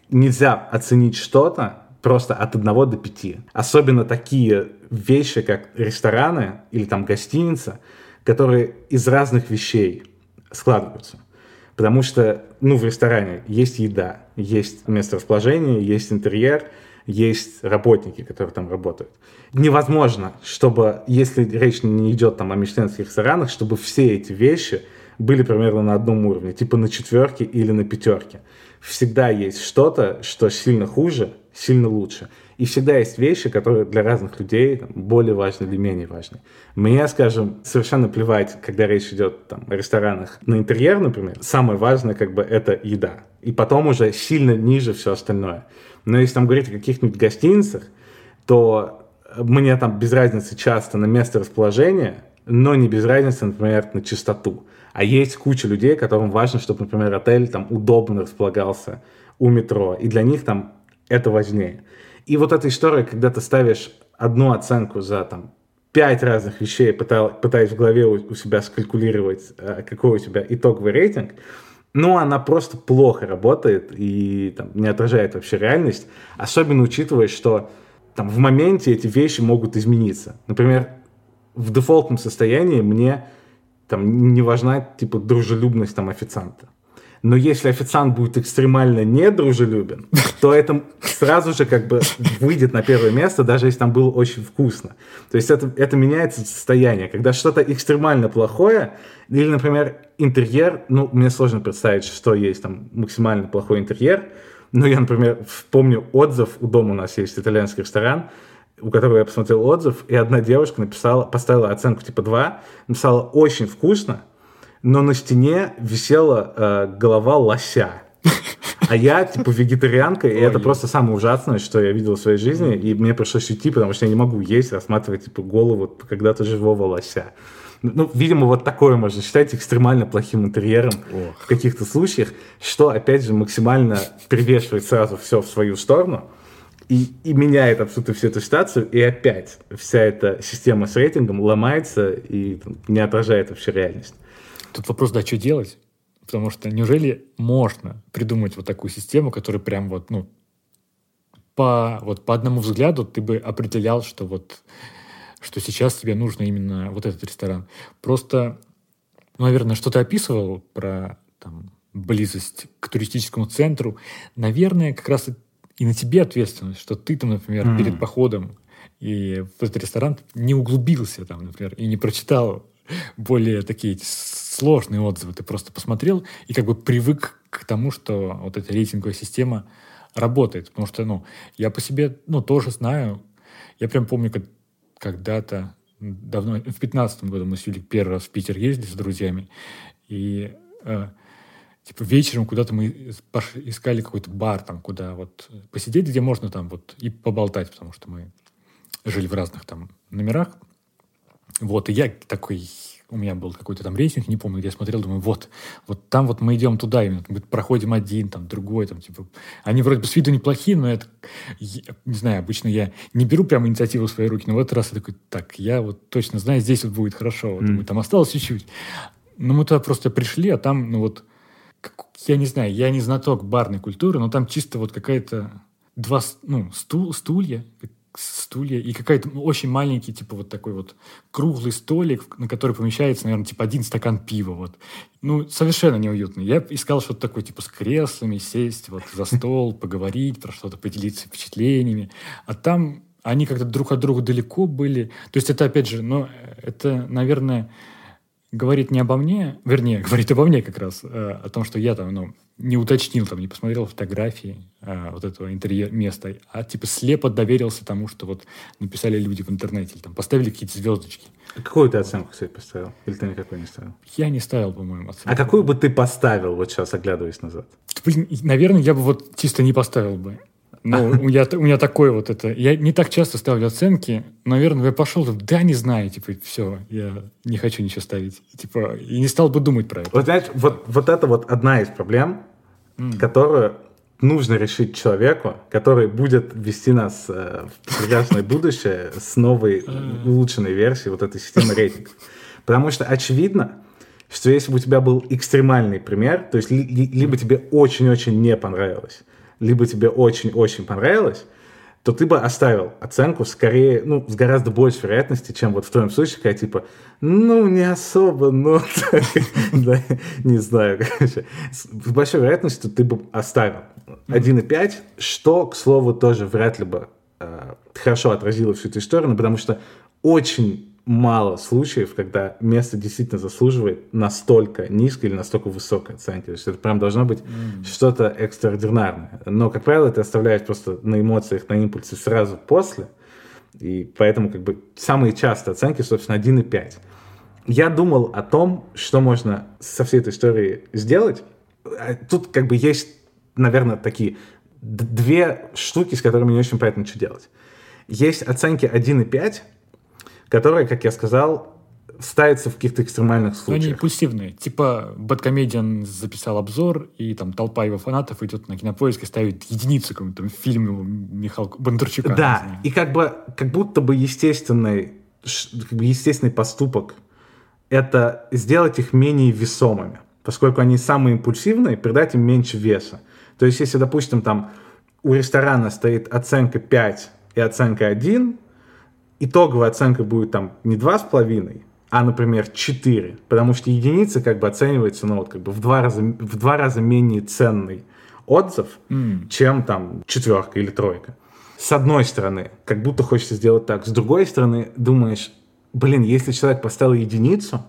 нельзя оценить что-то просто от 1 до 5. Особенно такие вещи, как рестораны или там гостиница, которые из разных вещей складываются. Потому что, ну, в ресторане есть еда, есть место расположения, есть интерьер, есть работники, которые там работают. Невозможно, чтобы, если речь не идет там о мишленских ресторанах, чтобы все эти вещи были примерно на одном уровне, типа на четверке или на пятерке всегда есть что-то, что сильно хуже, сильно лучше. И всегда есть вещи, которые для разных людей там, более важны или менее важны. Мне, скажем, совершенно плевать, когда речь идет там, о ресторанах на интерьер, например. Самое важное, как бы, это еда. И потом уже сильно ниже все остальное. Но если там говорить о каких-нибудь гостиницах, то мне там без разницы часто на место расположения, но не без разницы, например, на чистоту. А есть куча людей, которым важно, чтобы, например, отель там удобно располагался у метро, и для них там это важнее. И вот эта история, когда ты ставишь одну оценку за там пять разных вещей, пытаясь в голове у, себя скалькулировать, э, какой у тебя итоговый рейтинг, ну, она просто плохо работает и там, не отражает вообще реальность, особенно учитывая, что там в моменте эти вещи могут измениться. Например, в дефолтном состоянии мне там не важна, типа, дружелюбность там официанта. Но если официант будет экстремально недружелюбен, то это сразу же как бы выйдет на первое место, даже если там было очень вкусно. То есть это, это меняется состояние. Когда что-то экстремально плохое, или, например, интерьер, ну, мне сложно представить, что есть там максимально плохой интерьер, но я, например, помню отзыв, у дома у нас есть итальянский ресторан, у которого я посмотрел отзыв, и одна девушка написала, поставила оценку типа 2, написала «очень вкусно», но на стене висела э, голова лося. А я, типа, вегетарианка, и это просто самое ужасное, что я видел в своей жизни, и мне пришлось уйти, потому что я не могу есть, рассматривать, типа, голову когда-то живого лося. Ну, видимо, вот такое можно считать экстремально плохим интерьером Ох. в каких-то случаях, что, опять же, максимально привешивает сразу все в свою сторону и, и меняет абсолютно всю эту ситуацию, и опять вся эта система с рейтингом ломается и там, не отражает вообще реальность. Тут вопрос, да, что делать? Потому что неужели можно придумать вот такую систему, которая прям вот, ну, по, вот по одному взгляду ты бы определял, что вот что сейчас тебе нужно именно вот этот ресторан. Просто, ну, наверное, что ты описывал про там, близость к туристическому центру, наверное, как раз и на тебе ответственность, что ты там, например, mm. перед походом и в этот ресторан не углубился там, например, и не прочитал более такие сложные отзывы. Ты просто посмотрел и как бы привык к тому, что вот эта рейтинговая система работает. Потому что, ну, я по себе, ну, тоже знаю. Я прям помню, как когда-то, давно, в пятнадцатом году мы с Юлей первый раз в Питер ездили с друзьями, и э, типа вечером куда-то мы искали какой-то бар, там, куда вот посидеть, где можно там вот и поболтать, потому что мы жили в разных там номерах. Вот, и я такой, у меня был какой-то там рейтинг, не помню, где я смотрел, думаю, вот, вот там вот мы идем туда, именно, мы проходим один, там, другой, там, типа, они вроде бы с виду неплохие, но это, я, не знаю, обычно я не беру прямо инициативу в свои руки, но в этот раз я такой, так, я вот точно знаю, здесь вот будет хорошо, вот, mm. там осталось чуть-чуть. Ну, мы туда просто пришли, а там, ну, вот, я не знаю, я не знаток барной культуры, но там чисто вот какая-то два, ну, стул, стулья, стулья и какая-то очень маленький, типа вот такой вот круглый столик, на который помещается, наверное, типа один стакан пива. Вот. Ну, совершенно неуютно. Я искал что-то такое, типа с креслами, сесть вот за стол, поговорить про что-то, поделиться впечатлениями. А там они как-то друг от друга далеко были. То есть это, опять же, ну, это, наверное, говорит не обо мне, вернее, говорит обо мне как раз, э, о том, что я там, ну, не уточнил, там, не посмотрел фотографии э, вот этого интерьер места, а типа слепо доверился тому, что вот написали люди в интернете, или там поставили какие-то звездочки. А какую ты оценку, кстати, поставил? Или ты никакой не ставил? Я не ставил, по-моему, оценку. А какую бы ты поставил, вот сейчас, оглядываясь назад? Блин, наверное, я бы вот чисто не поставил бы. Ну, у меня, у меня такое вот это... Я не так часто ставлю оценки. Наверное, я пошел, да, не знаю, типа, все, я не хочу ничего ставить. Типа, и не стал бы думать про это. Вот, знаешь, вот, вот это вот одна из проблем, mm. которую нужно решить человеку, который будет вести нас э, в прекрасное будущее с новой улучшенной версией вот этой системы рейтингов. Потому что очевидно, что если бы у тебя был экстремальный пример, то есть ли, либо тебе очень-очень не понравилось, либо тебе очень-очень понравилось, то ты бы оставил оценку скорее, ну, с гораздо большей вероятностью, чем вот в твоем случае, когда типа, ну, не особо, ну, не знаю, короче. С большой вероятностью ты бы оставил 1,5, что, к слову, тоже вряд ли бы э, хорошо отразило всю эту историю, ну, потому что очень мало случаев, когда место действительно заслуживает настолько низкой или настолько высокой оценки. То есть это прям должно быть mm. что-то экстраординарное. Но, как правило, это оставляет просто на эмоциях, на импульсе сразу после. И поэтому как бы самые частые оценки, собственно, 1,5. Я думал о том, что можно со всей этой историей сделать. А тут как бы есть, наверное, такие две штуки, с которыми не очень понятно, что делать. Есть оценки 1,5, которые, как я сказал, ставятся в каких-то экстремальных случаях. они импульсивные. Типа Бэткомедиан записал обзор, и там толпа его фанатов идет на кинопоиск и ставит единицу какому-то фильму Михаила Бондарчука. Да, и как бы как будто бы естественный, как бы естественный поступок это сделать их менее весомыми, поскольку они самые импульсивные, придать им меньше веса. То есть, если, допустим, там у ресторана стоит оценка 5 и оценка 1, итоговая оценка будет там не 2,5, а, например, 4, потому что единица как бы оценивается, ну, вот как бы в два раза, в два раза менее ценный отзыв, mm. чем там четверка или тройка. С одной стороны, как будто хочется сделать так. С другой стороны, думаешь, блин, если человек поставил единицу,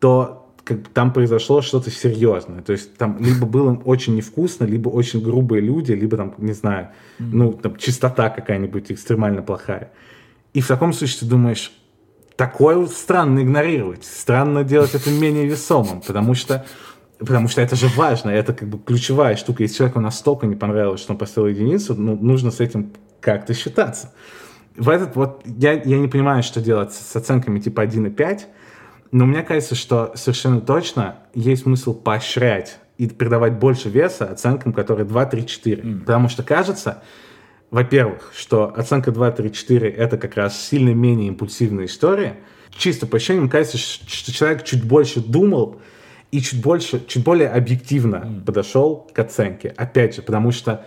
то как бы там произошло что-то серьезное. То есть там либо было очень невкусно, либо очень грубые люди, либо там, не знаю, ну, там чистота какая-нибудь экстремально плохая. И в таком случае ты думаешь, такое странно игнорировать, странно делать это менее весомым, потому что Потому что это же важно, это как бы ключевая штука. Если человеку настолько не понравилось, что он поставил единицу, ну, нужно с этим как-то считаться. В этот вот я, я не понимаю, что делать с оценками типа 1 и 5, но мне кажется, что совершенно точно есть смысл поощрять и придавать больше веса оценкам, которые 2, 3, 4. Mm. Потому что кажется, во-первых, что оценка 2, 3, 4 это как раз сильно менее импульсивная история. Чисто по ощущениям кажется, что человек чуть больше думал и чуть больше, чуть более объективно mm. подошел к оценке. Опять же, потому что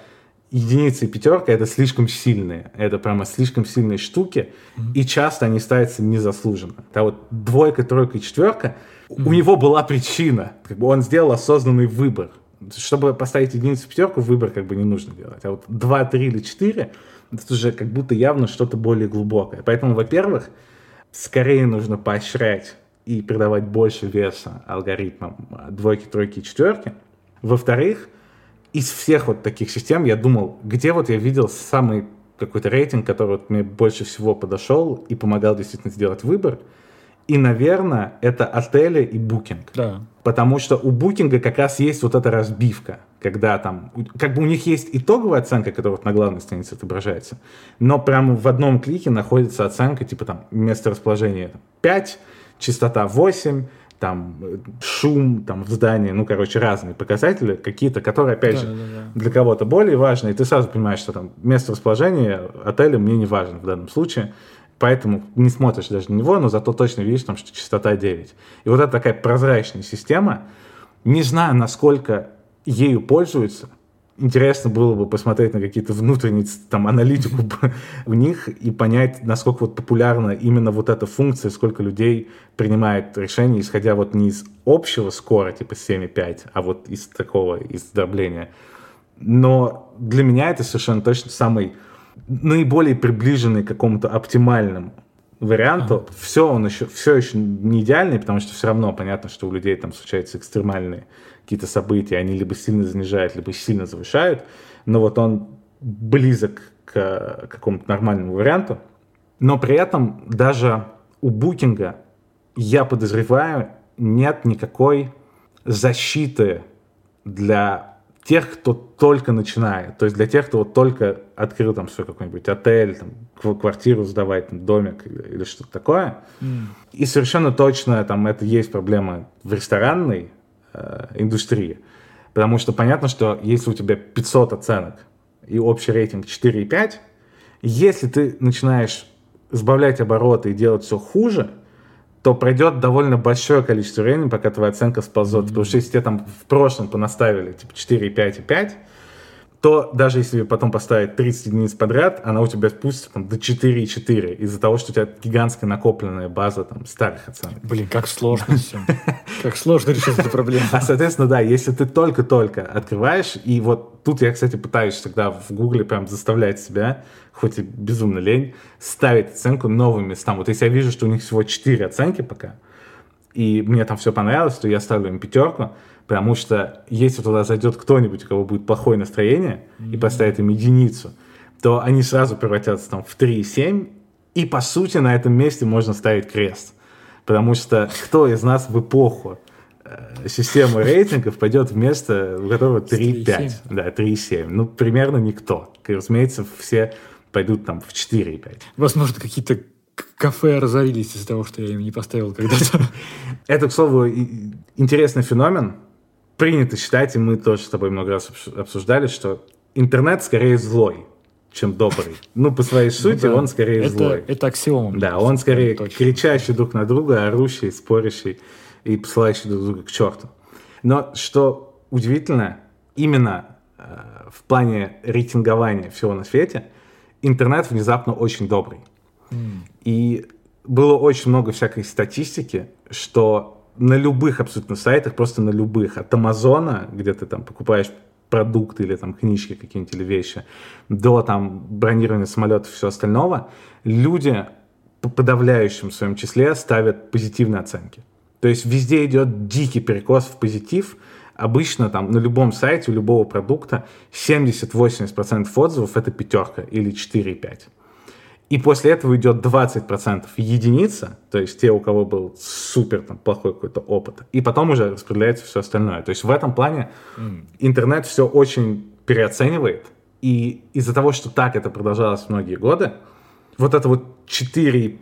единица и пятерка это слишком сильные, это прямо слишком сильные штуки, mm-hmm. и часто они ставятся незаслуженно. А вот двойка, тройка и четверка, mm-hmm. у него была причина, как бы он сделал осознанный выбор. Чтобы поставить единицу пятерку, выбор как бы не нужно делать. А вот 2, 3 или 4, это уже как будто явно что-то более глубокое. Поэтому, во-первых, скорее нужно поощрять и придавать больше веса алгоритмам двойки, тройки и четверки. Во-вторых, из всех вот таких систем я думал, где вот я видел самый какой-то рейтинг, который вот мне больше всего подошел и помогал действительно сделать выбор – и, наверное, это отели и букинг. Да. Потому что у букинга как раз есть вот эта разбивка. когда там, как бы у них есть итоговая оценка, которая вот на главной странице отображается, но прямо в одном клике находится оценка, типа там место расположения 5, частота 8, там шум там в здании, ну, короче, разные показатели какие-то, которые, опять да, же, да, да. для кого-то более важны, и ты сразу понимаешь, что там место расположения отеля мне не важно в данном случае, поэтому не смотришь даже на него, но зато точно видишь, там, что частота 9. И вот это такая прозрачная система, не знаю, насколько ею пользуются, интересно было бы посмотреть на какие-то внутренние там аналитику у них и понять, насколько вот популярна именно вот эта функция, сколько людей принимает решение, исходя вот не из общего скора, типа 7,5, а вот из такого, из дробления. Но для меня это совершенно точно самый наиболее приближенный к какому-то оптимальному варианту. Ага. Все он еще, все еще не идеальный, потому что все равно понятно, что у людей там случаются экстремальные какие-то события, они либо сильно занижают, либо сильно завышают, но вот он близок к какому-то нормальному варианту. Но при этом даже у букинга, я подозреваю, нет никакой защиты для тех, кто только начинает. То есть для тех, кто вот только открыл там свой какой-нибудь отель, там, квартиру сдавать, там, домик или, или что-то такое. Mm. И совершенно точно там это есть проблема в ресторанной Э, индустрии. Потому что понятно, что если у тебя 500 оценок и общий рейтинг 4,5, если ты начинаешь сбавлять обороты и делать все хуже, то пройдет довольно большое количество времени, пока твоя оценка сползет. Mm-hmm. Потому что если тебе там в прошлом понаставили типа 4,5 и 5, то даже если потом поставить 30 единиц подряд, она у тебя спустится там, до 4,4 из-за того, что у тебя гигантская накопленная база там, старых оценок. Блин, как сложно все. Как сложно решить эту проблему. А, соответственно, да, если ты только-только открываешь, и вот тут я, кстати, пытаюсь всегда в Гугле прям заставлять себя, хоть и безумно лень, ставить оценку новым местам. Вот если я вижу, что у них всего 4 оценки пока, и мне там все понравилось, то я ставлю им пятерку, Потому что если туда зайдет кто-нибудь, у кого будет плохое настроение, mm-hmm. и поставит им единицу, то они сразу превратятся там в 3,7, и по сути на этом месте можно ставить крест. Потому что кто из нас в эпоху э, системы рейтингов пойдет в место, у которого 3,5? Да, 3,7. Ну, примерно никто. И, разумеется, все пойдут там в 4,5. Возможно, какие-то кафе разорились из-за того, что я им не поставил когда-то. Это, к слову, интересный феномен, принято считать, и мы тоже с тобой много раз обсуждали, что интернет скорее злой, чем добрый. Ну, по своей ну сути, ну, да. он скорее это, злой. Это аксиома. Да, он скорее точно. кричащий друг на друга, орущий, спорящий и посылающий друг друга к черту. Но что удивительно, именно э, в плане рейтингования всего на свете, интернет внезапно очень добрый. Mm. И было очень много всякой статистики, что на любых абсолютно сайтах, просто на любых, от Амазона, где ты там покупаешь продукты или там книжки какие-нибудь или вещи, до там бронирования самолетов и все остального, люди по подавляющем своем числе ставят позитивные оценки. То есть везде идет дикий перекос в позитив. Обычно там на любом сайте у любого продукта 70-80% отзывов это пятерка или 4,5. И после этого идет 20% единица, то есть те, у кого был супер там, плохой какой-то опыт. И потом уже распределяется все остальное. То есть в этом плане mm. интернет все очень переоценивает. И из-за того, что так это продолжалось многие годы, вот это вот 4,5,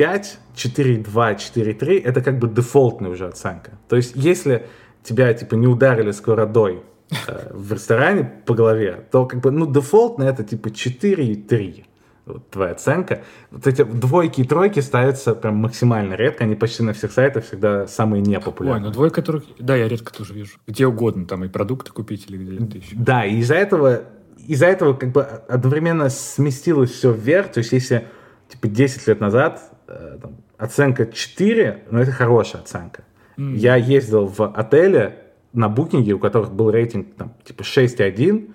4,2, 4,3 это как бы дефолтная уже оценка. То есть если тебя типа не ударили сковородой э, в ресторане по голове, то как бы, ну, дефолтно это типа 4,3 вот твоя оценка. Вот эти двойки и тройки ставятся прям максимально редко, они почти на всех сайтах всегда самые непопулярные. Ой, ну двойка, тройка, да, я редко тоже вижу. Где угодно, там и продукты купить или где-то еще. Да, и из-за этого, из-за этого как бы одновременно сместилось все вверх, то есть если типа 10 лет назад э, там, оценка 4, ну это хорошая оценка. Mm. Я ездил в отеле на букинге, у которых был рейтинг там типа 6,1,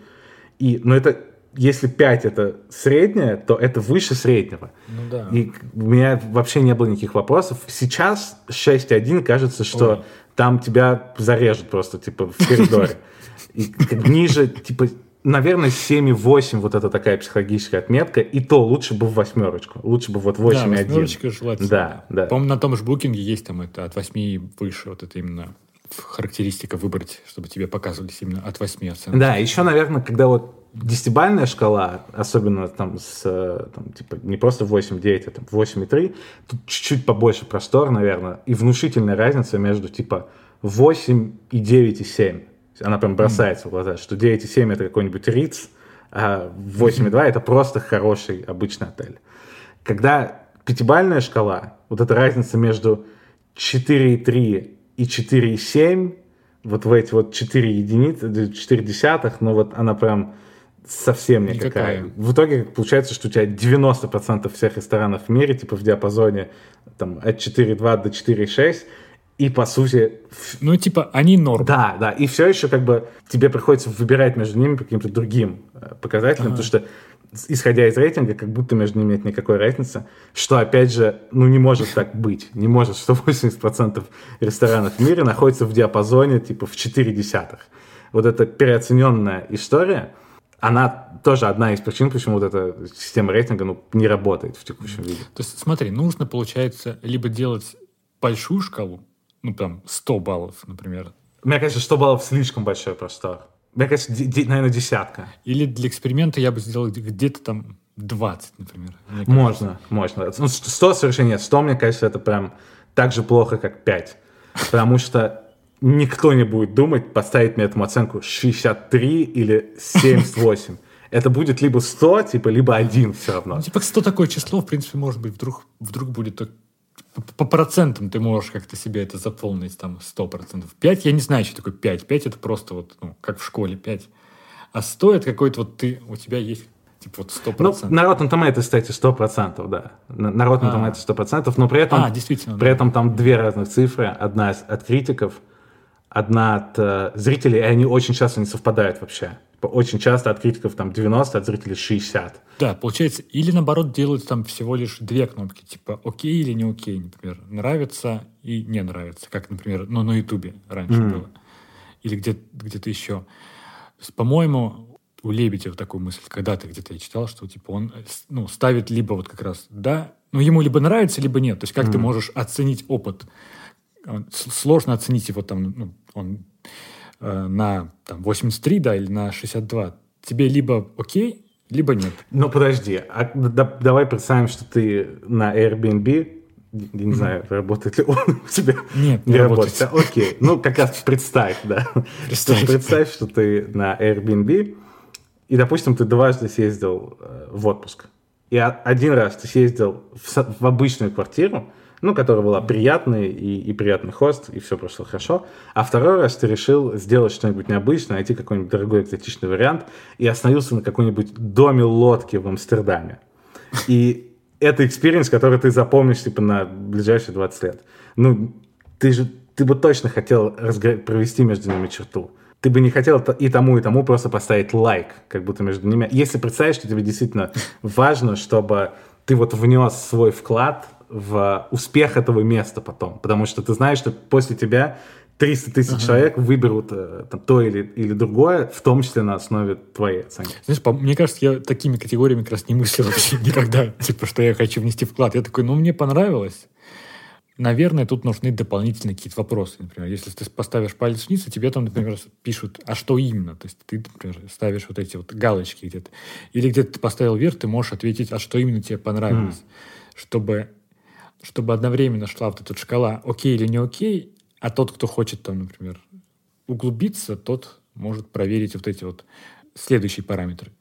и, но это если 5 это среднее, то это выше среднего. Ну, да. И у меня вообще не было никаких вопросов. Сейчас 6.1 кажется, что Ой. там тебя зарежут просто, типа, в коридоре. И ниже, типа, наверное, 7,8 вот это такая психологическая отметка, и то лучше бы в восьмерочку. Лучше бы вот 8,1. Да, восьмерочка желательно. Да, да. По-моему, на том же букинге есть там это от 8 выше, вот это именно характеристика выбрать, чтобы тебе показывались именно от 8 оценок. Да, еще, наверное, когда вот десятибальная шкала, особенно там с, там, типа, не просто 8-9, а там 8,3, тут чуть-чуть побольше простор, наверное, и внушительная разница между, типа, 8 и 9 и 7. Она прям бросается mm. в глаза, что 9 и 7 это какой-нибудь Риц, а 8 и 2 это просто хороший обычный отель. Когда пятибальная шкала, вот эта разница между 4,3 и 4,7, вот в эти вот 4 единицы, 4 десятых, но вот она прям совсем никакая. никакая. В итоге получается, что у тебя 90% всех ресторанов в мире, типа в диапазоне там, от 4,2 до 4,6, и по сути... Ну, типа, они норм. Да, да, и все еще как бы тебе приходится выбирать между ними по каким-то другим э, показателям, ага. потому что исходя из рейтинга, как будто между ними нет никакой разницы, что, опять же, ну, не может так быть. Не может, что 80% ресторанов в мире находятся в диапазоне, типа, в 4 десятых. Вот эта переоцененная история, она тоже одна из причин, почему вот эта система рейтинга ну, не работает в текущем виде. То есть, смотри, нужно, получается, либо делать большую шкалу, ну, там, 100 баллов, например. Мне кажется, 100 баллов слишком большой простор. Мне кажется, наверное, десятка. Или для эксперимента я бы сделал где-то там 20, например. Можно, можно. Ну, 100 совершенно нет. 100, мне кажется, это прям так же плохо, как 5. Потому что никто не будет думать, поставить мне этому оценку 63 или 78. Это будет либо 100, типа, либо 1 все равно. Ну, типа 100 такое число, в принципе, может быть, вдруг, вдруг будет по процентам ты можешь как-то себе это заполнить, там, 100%. 5, я не знаю, что такое 5. 5 это просто вот, ну, как в школе, 5. А 100 это какой-то вот ты, у тебя есть Типа вот 100%. Ну, на Rotten Tomatoes, кстати, 100%, да. На Rotten а. Tomatoes 100%, но при этом, а, действительно, при да. этом там две разных цифры. Одна от критиков, одна от э, зрителей, и они очень часто не совпадают вообще. Очень часто от критиков там 90, от зрителей 60. Да, получается, или наоборот делают там всего лишь две кнопки, типа окей или не окей, например, нравится и не нравится, как, например, ну, на Ютубе раньше mm. было. Или где- где-то еще. По-моему, у Лебедева такую мысль, когда-то где-то я читал, что типа он ну, ставит либо вот как раз да, ну ему либо нравится, либо нет. То есть как mm. ты можешь оценить опыт? Сложно оценить его там, ну, он э, на там, 83, да, или на 62, тебе либо окей, либо нет. Ну, подожди, а, да, давай представим, что ты на Airbnb, я не знаю, работает ли он у тебя. Нет, не, не работает. работает. Окей, ну, как раз представь, да. Представь. Представь, что ты на Airbnb, и, допустим, ты дважды съездил э, в отпуск. И один раз ты съездил в, в обычную квартиру, ну, которая была приятной и, и приятный хост, и все прошло хорошо. А второй раз ты решил сделать что-нибудь необычное, найти какой-нибудь дорогой экзотичный вариант и остановился на какой-нибудь доме лодки в Амстердаме. И это experience, который ты запомнишь типа на ближайшие 20 лет. Ну, ты же, ты бы точно хотел разгр... провести между ними черту. Ты бы не хотел и тому, и тому просто поставить лайк, как будто между ними. Если представишь, что тебе действительно важно, чтобы ты вот внес свой вклад в успех этого места потом. Потому что ты знаешь, что после тебя 300 тысяч uh-huh. человек выберут э, там, то или, или другое, в том числе на основе твоей оценки. Знаешь, по, мне кажется, я такими категориями как раз не мыслил вообще никогда. Типа, что я хочу внести вклад. Я такой, ну, мне понравилось. Наверное, тут нужны дополнительные какие-то вопросы. Например, если ты поставишь палец вниз, и тебе там, например, пишут, а что именно? То есть ты, например, ставишь вот эти вот галочки где-то. Или где-то ты поставил вверх, ты можешь ответить, а что именно тебе понравилось. Mm. Чтобы чтобы одновременно шла вот эта шкала окей или не окей, а тот, кто хочет там, например, углубиться, тот может проверить вот эти вот следующие параметры.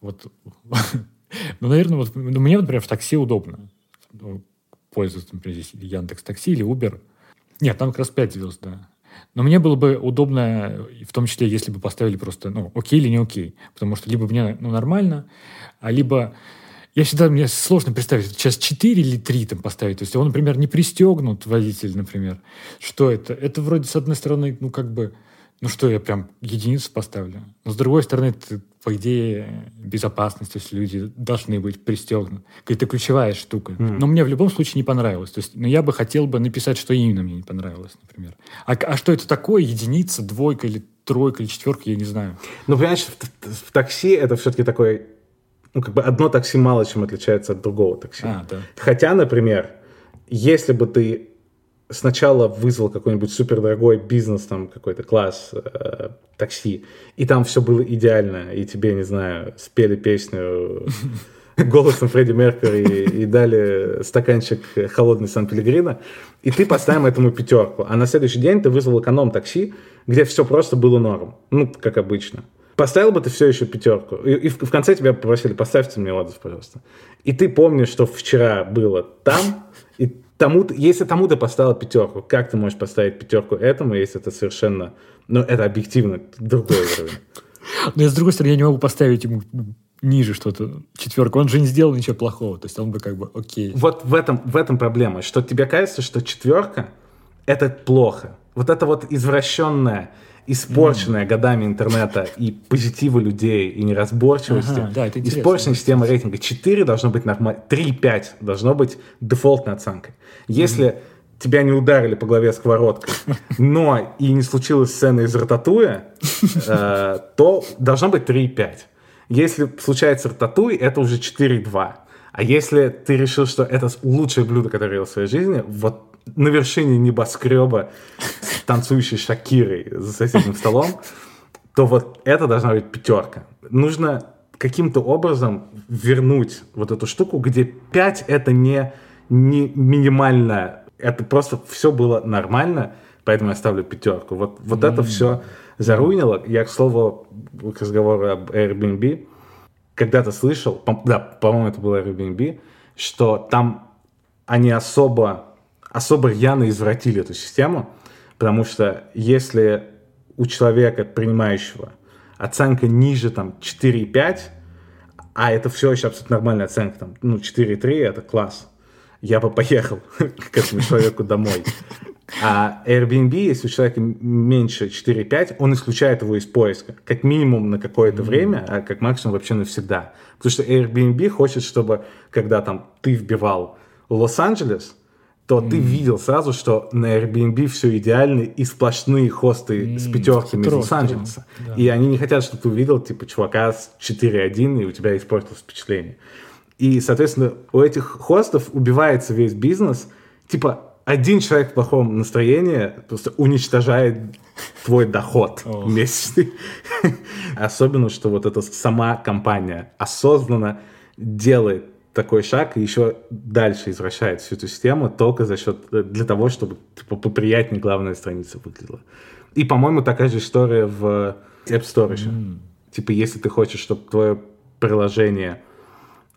Вот. ну, наверное, вот ну, мне, например, в такси удобно ну, пользоваться, например, здесь Яндекс Такси или Uber. Нет, там как раз 5 звезд, да. Но мне было бы удобно, в том числе, если бы поставили просто, ну, окей или не окей. Потому что либо мне, ну, нормально, а либо я всегда, мне сложно представить, сейчас 4 или 3 там поставить. То есть он, например, не пристегнут, водитель, например. Что это? Это вроде, с одной стороны, ну, как бы, ну что, я прям единицу поставлю. Но с другой стороны, это, по идее, безопасность, то есть люди должны быть пристегнуты. Это ключевая штука. Mm. Но мне в любом случае не понравилось. То есть, но ну, я бы хотел бы написать, что именно мне не понравилось, например. А, а что это такое? Единица, двойка или тройка или четверка, я не знаю. Ну, понимаешь, в, в такси это все-таки такой ну, как бы одно такси мало чем отличается от другого такси. А, да. Хотя, например, если бы ты сначала вызвал какой-нибудь супердорогой бизнес, там какой-то класс э, такси, и там все было идеально, и тебе, не знаю, спели песню голосом Фредди Меркьюри и дали стаканчик холодный Сан-Пелегрино, и ты поставим этому пятерку. А на следующий день ты вызвал эконом-такси, где все просто было норм. Ну, как обычно. Поставил бы ты все еще пятерку. И, и в, в конце тебя попросили, поставьте мне отзыв, пожалуйста. И ты помнишь, что вчера было там, и тому, если тому ты поставил пятерку, как ты можешь поставить пятерку этому, если это совершенно, ну, это объективно другой уровень. Но я, с другой стороны, я не могу поставить ему ниже что-то, четверку. Он же не сделал ничего плохого, то есть он бы как бы окей. Вот в этом, в этом проблема, что тебе кажется, что четверка — это плохо. Вот это вот извращенное, испорченная mm. годами интернета и позитива людей, и неразборчивости, ага, да, испорченная система рейтинга. 4 должно быть нормально, 3-5 должно быть дефолтной оценкой. Если mm. тебя не ударили по голове сковородкой, но и не случилась сцена из рататуя, э, то должно быть 3-5. Если случается рататуй, это уже 4-2. А если ты решил, что это лучшее блюдо, которое я ел в своей жизни, вот на вершине небоскреба с танцующей Шакирой за соседним столом, то вот это должна быть пятерка. Нужно каким-то образом вернуть вот эту штуку, где 5 это не, не минимально, это просто все было нормально, поэтому я ставлю пятерку. Вот, вот mm-hmm. это все заруинило. Я, к слову, к разговору об Airbnb, когда-то слышал, по, да, по-моему, это было Airbnb, что там они особо особо рьяно извратили эту систему, потому что если у человека, принимающего, оценка ниже там 4,5, а это все еще абсолютно нормальная оценка, там, ну, 4,3 это класс, я бы поехал к этому человеку домой. А Airbnb, если у человека меньше 4,5, он исключает его из поиска. Как минимум на какое-то mm-hmm. время, а как максимум вообще навсегда. Потому что Airbnb хочет, чтобы, когда там ты вбивал Лос-Анджелес, то mm. ты видел сразу, что на Airbnb все идеально и сплошные хосты mm. с пятерками из Лос-Анджелеса. Да. И они не хотят, чтобы ты увидел, типа, чувака с 4.1, и у тебя испортилось впечатление. И, соответственно, у этих хостов убивается весь бизнес. Типа, один человек в плохом настроении просто уничтожает твой доход oh. месячный. Особенно, что вот эта сама компания осознанно делает такой шаг и еще дальше извращает всю эту систему только за счет, э, для того, чтобы типа, поприятнее главная страница выглядела. И, по-моему, такая же история в App Store еще. Mm. Типа, если ты хочешь, чтобы твое приложение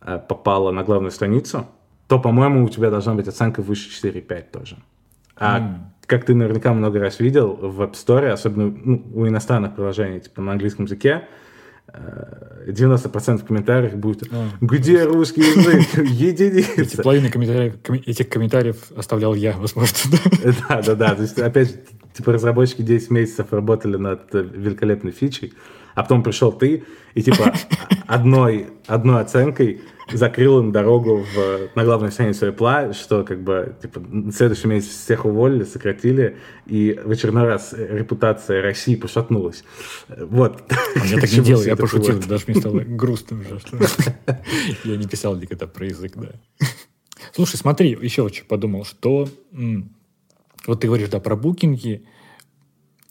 э, попало на главную страницу, то, по-моему, у тебя должна быть оценка выше 4.5 тоже. А mm. как ты наверняка много раз видел в App Store, особенно ну, у иностранных приложений, типа на английском языке, 90% комментариев будет а, «Где просто. русский язык? Единица!» Эти половины комментариев, этих комментариев оставлял я, возможно. Да, да, да. То есть, опять же, типа разработчики 10 месяцев работали над великолепной фичей, а потом пришел ты и типа одной, одной оценкой закрыл им дорогу в, на главной сцене Apple, что как бы типа, на следующий месяц всех уволили, сократили, и в очередной раз репутация России пошатнулась. Вот. А я так не делал, я пошутил, вот. даже мне стало грустно уже, что я не писал никогда про язык, да. Слушай, смотри, еще очень подумал, что вот ты говоришь, да, про букинги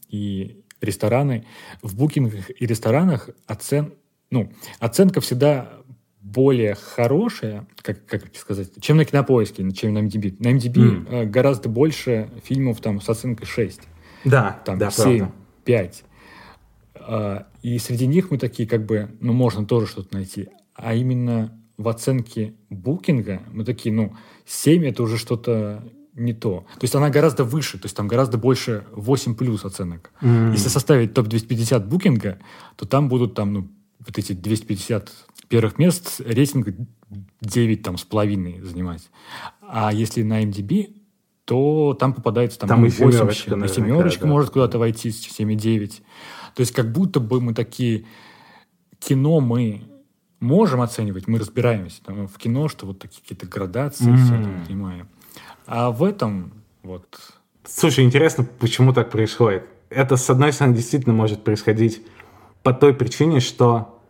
и рестораны. В букингах и ресторанах оцен... ну, оценка всегда более хорошая, как, как сказать, чем на Кинопоиске, чем на MDB. На MDB mm. гораздо больше фильмов там с оценкой 6. Да, там да, 7, правда. 5. А, и среди них мы такие, как бы, ну, можно тоже что-то найти. А именно в оценке букинга мы такие, ну, 7 это уже что-то не то. То есть она гораздо выше, то есть там гораздо больше 8 плюс оценок. Mm. Если составить топ-250 букинга, то там будут там, ну, вот эти 250 первых мест рейтинг 9 там, с половиной занимать. А если на MDB, то там попадается там, там и семерочка, и семерочка да. может куда-то войти с 7,9. То есть как будто бы мы такие... Кино мы можем оценивать, мы разбираемся там, в кино, что вот такие какие-то градации, mm-hmm. все это понимаем. А в этом вот... Слушай, интересно, почему так происходит? Это, с одной стороны, действительно может происходить по той причине, что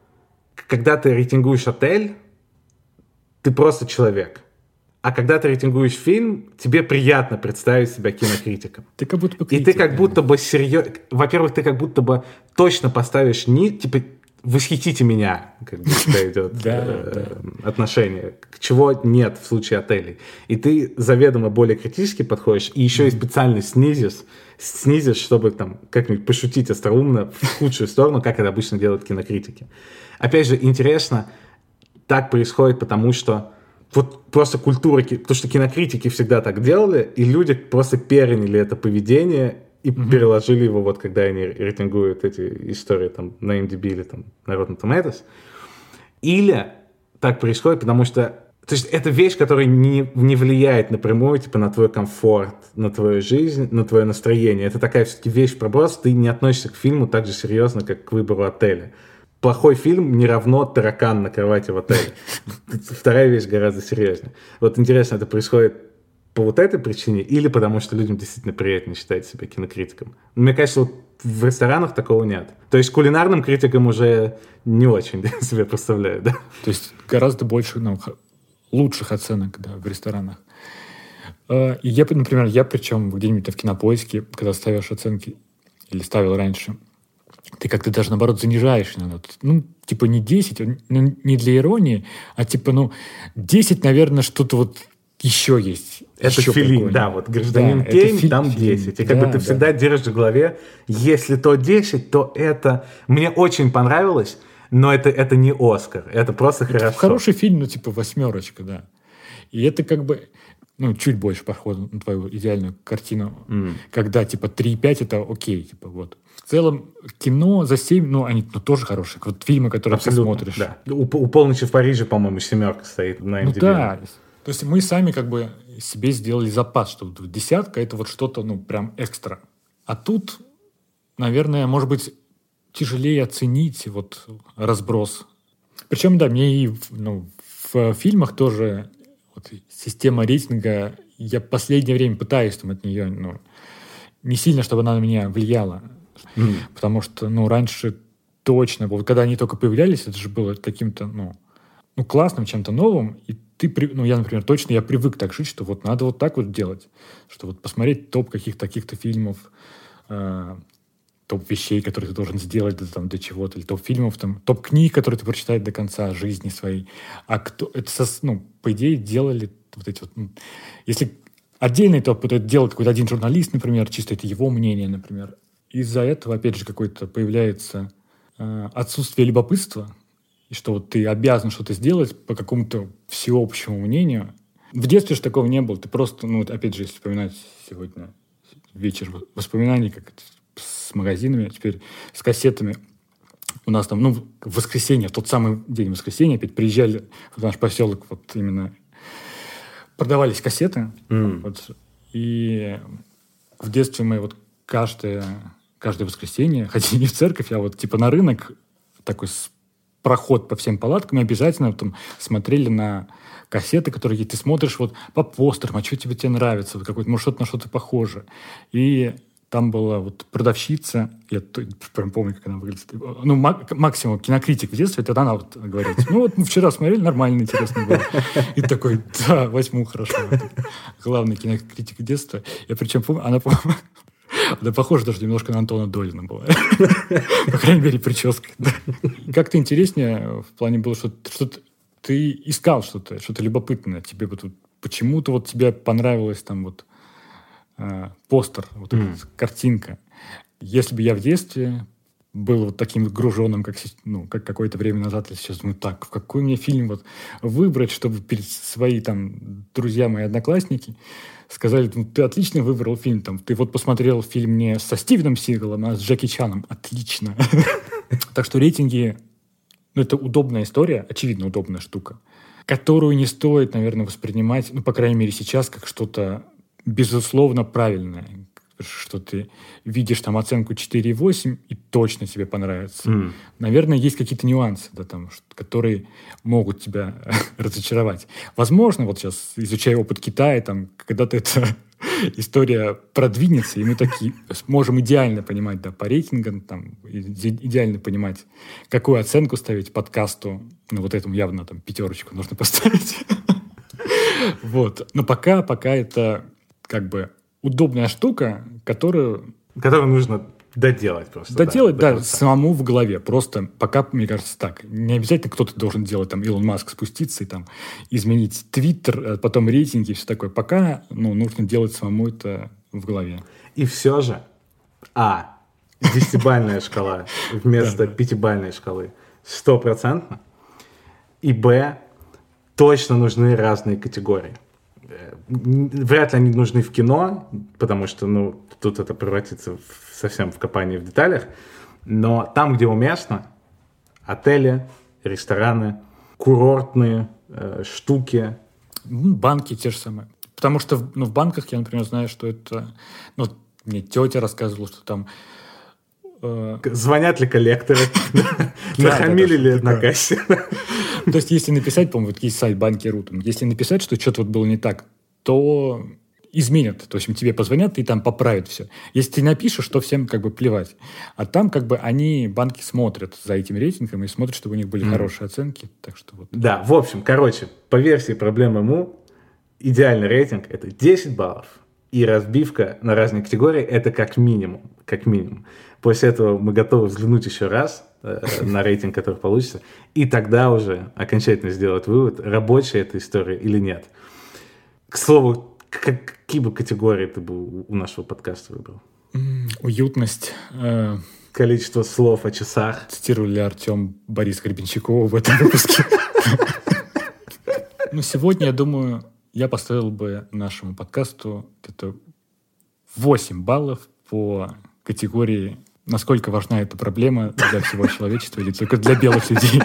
когда ты рейтингуешь отель, ты просто человек. А когда ты рейтингуешь фильм, тебе приятно представить себя кинокритиком. Ты как будто бы критик, И ты как будто бы серьезно... Во-первых, ты как будто бы точно поставишь не... Типа, восхитите меня, как бы идет э, отношение, к чего нет в случае отелей. И ты заведомо более критически подходишь, и еще и специально снизишь, снизишь, чтобы там как-нибудь пошутить остроумно в худшую сторону, как это обычно делают кинокритики. Опять же, интересно, так происходит, потому что вот просто культура, потому что кинокритики всегда так делали, и люди просто переняли это поведение и mm-hmm. переложили его, вот когда они рейтингуют эти истории там на MDB или там на Rotten Tomatoes. Или так происходит, потому что то есть это вещь, которая не, не влияет напрямую типа, на твой комфорт, на твою жизнь, на твое настроение. Это такая все-таки вещь проброс, ты не относишься к фильму так же серьезно, как к выбору отеля. Плохой фильм не равно таракан на кровати в отеле. Вторая вещь гораздо серьезнее. Вот интересно, это происходит по вот этой причине или потому что людям действительно приятно считать себя кинокритиком. Мне кажется, вот в ресторанах такого нет. То есть кулинарным критикам уже не очень себе представляю, да? То есть гораздо больше ну, лучших оценок да, в ресторанах. А, и я, например, я причем где-нибудь в кинопоиске, когда ставишь оценки, или ставил раньше, ты как-то даже, наоборот, занижаешь иногда. Ну, типа не 10, ну, не для иронии, а типа, ну, 10, наверное, что-то вот еще есть. Это еще филин, да, вот гражданин да, Кейн, фи- там 10. И как да, бы ты да. всегда держишь в голове, если то 10, то это... Мне очень понравилось, но это, это не Оскар, это просто это хорошо. Хороший фильм, ну, типа восьмерочка, да. И это как бы, ну, чуть больше похоже на твою идеальную картину, mm. когда, типа, 3,5 это окей, типа, вот. В целом, кино за 7, ну, они ну, тоже хорошие. Вот фильмы, которые Абсолютно, ты смотришь. Да. У, у «Полночи в Париже», по-моему, семерка стоит на MDB. Ну, да, то есть мы сами как бы себе сделали запас, что десятка это вот что-то, ну, прям экстра. А тут, наверное, может быть, тяжелее оценить вот разброс. Причем, да, мне и ну, в фильмах тоже вот, система рейтинга, я в последнее время пытаюсь там от нее, ну, не сильно, чтобы она на меня влияла. Mm. Потому что, ну, раньше точно, вот когда они только появлялись, это же было каким-то, ну, ну, классным, чем-то новым, и ты, ну, я, например, точно, я привык так жить, что вот надо вот так вот делать, что вот посмотреть топ каких-то таких-то фильмов, э, топ вещей, которые ты должен сделать для, там, для чего-то, или топ фильмов, там, топ книг, которые ты прочитаешь до конца жизни своей. А кто, это, со, ну, по идее, делали вот эти вот, ну, если отдельный топ, это делает какой-то один журналист, например, чисто это его мнение, например. Из-за этого, опять же, какое-то появляется э, отсутствие любопытства, и что вот ты обязан что-то сделать по какому-то всеобщему мнению. В детстве же такого не было. Ты просто, ну, опять же, если вспоминать сегодня вечер воспоминаний, как с магазинами, а теперь с кассетами. У нас там, ну, в воскресенье, в тот самый день воскресенья, опять приезжали в наш поселок, вот именно продавались кассеты. Mm. Вот, и в детстве мы вот каждое, каждое воскресенье ходили не в церковь, а вот типа на рынок такой с проход по всем палаткам, и обязательно там смотрели на кассеты, которые ты смотришь вот по постерам, а что тебе тебе нравится, вот какой-то, может, что-то на что-то похоже. И там была вот продавщица, я прям помню, как она выглядит. Ну, максимум кинокритик в детстве, тогда она вот говорит, ну вот мы вчера смотрели, нормально, интересно было. И такой, да, возьму, хорошо. Главный кинокритик детства. Я причем помню, она, да, похоже даже немножко на Антона Долина была. По крайней мере, прическа. Как-то интереснее в плане было, что ты искал что-то, что-то любопытное. Тебе тут почему-то вот тебе понравилось там вот а, постер, вот эта картинка. Если бы я в детстве был вот таким груженным, как, ну, как какое-то время назад, я сейчас думаю, так, в какой мне фильм вот выбрать, чтобы перед свои там друзья мои одноклассники сказали, ну, ты отлично выбрал фильм, там, ты вот посмотрел фильм не со Стивеном Сигалом, а с Джеки Чаном, отлично. Так что рейтинги, ну, это удобная история, очевидно удобная штука, которую не стоит, наверное, воспринимать, ну, по крайней мере, сейчас, как что-то безусловно правильное, что ты видишь там оценку 4,8 и точно тебе понравится. Mm. Наверное, есть какие-то нюансы, да, там, которые могут тебя разочаровать. Возможно, вот сейчас, изучая опыт Китая, там, когда-то эта история продвинется, и мы такие сможем идеально понимать, да, по рейтингам, там, идеально понимать, какую оценку ставить подкасту, ну, вот этому явно там пятерочку нужно поставить. Вот. Но пока, пока это как бы удобная штука, которую... Которую нужно доделать просто. Доделать, да, да самому в голове. Просто пока, мне кажется, так. Не обязательно кто-то должен делать, там, Илон Маск спуститься и там изменить Твиттер, а потом рейтинги и все такое. Пока, ну, нужно делать самому это в голове. И все же, а, десятибальная шкала вместо пятибальной шкалы стопроцентно. И б, точно нужны разные категории. Э, вряд ли они нужны в кино, потому что, ну, тут это превратится в, совсем в копание в деталях. Но там, где уместно, отели, рестораны, курортные э, штуки. Банки те же самые. Потому что ну, в банках я, например, знаю, что это... Ну, мне тетя рассказывала, что там Э, Звонят ли коллекторы? Нахамили ли на кассе? То есть, если написать, по-моему, вот есть сайт банки.ру, если написать, что что-то вот было не так, то изменят. То есть тебе позвонят и там поправят все. Если ты напишешь, то всем как бы плевать. А там как бы они, банки смотрят за этим рейтингом и смотрят, чтобы у них были mm. хорошие оценки. Так что вот. Да, в общем, короче, по версии проблемы МУ, идеальный рейтинг – это 10 баллов. И разбивка на разные категории – это как минимум. Как минимум. После этого мы готовы взглянуть еще раз на рейтинг, который получится, и тогда уже окончательно сделать вывод, рабочая эта история или нет. К слову, какие бы категории ты бы у нашего подкаста выбрал? Уютность. Э, Количество слов о часах. Цитировали Артем Борис Гребенщикова в этом выпуске. Ну, сегодня, я думаю, я поставил бы нашему подкасту где-то 8 баллов по категории насколько важна эта проблема для всего человечества или только для белых людей.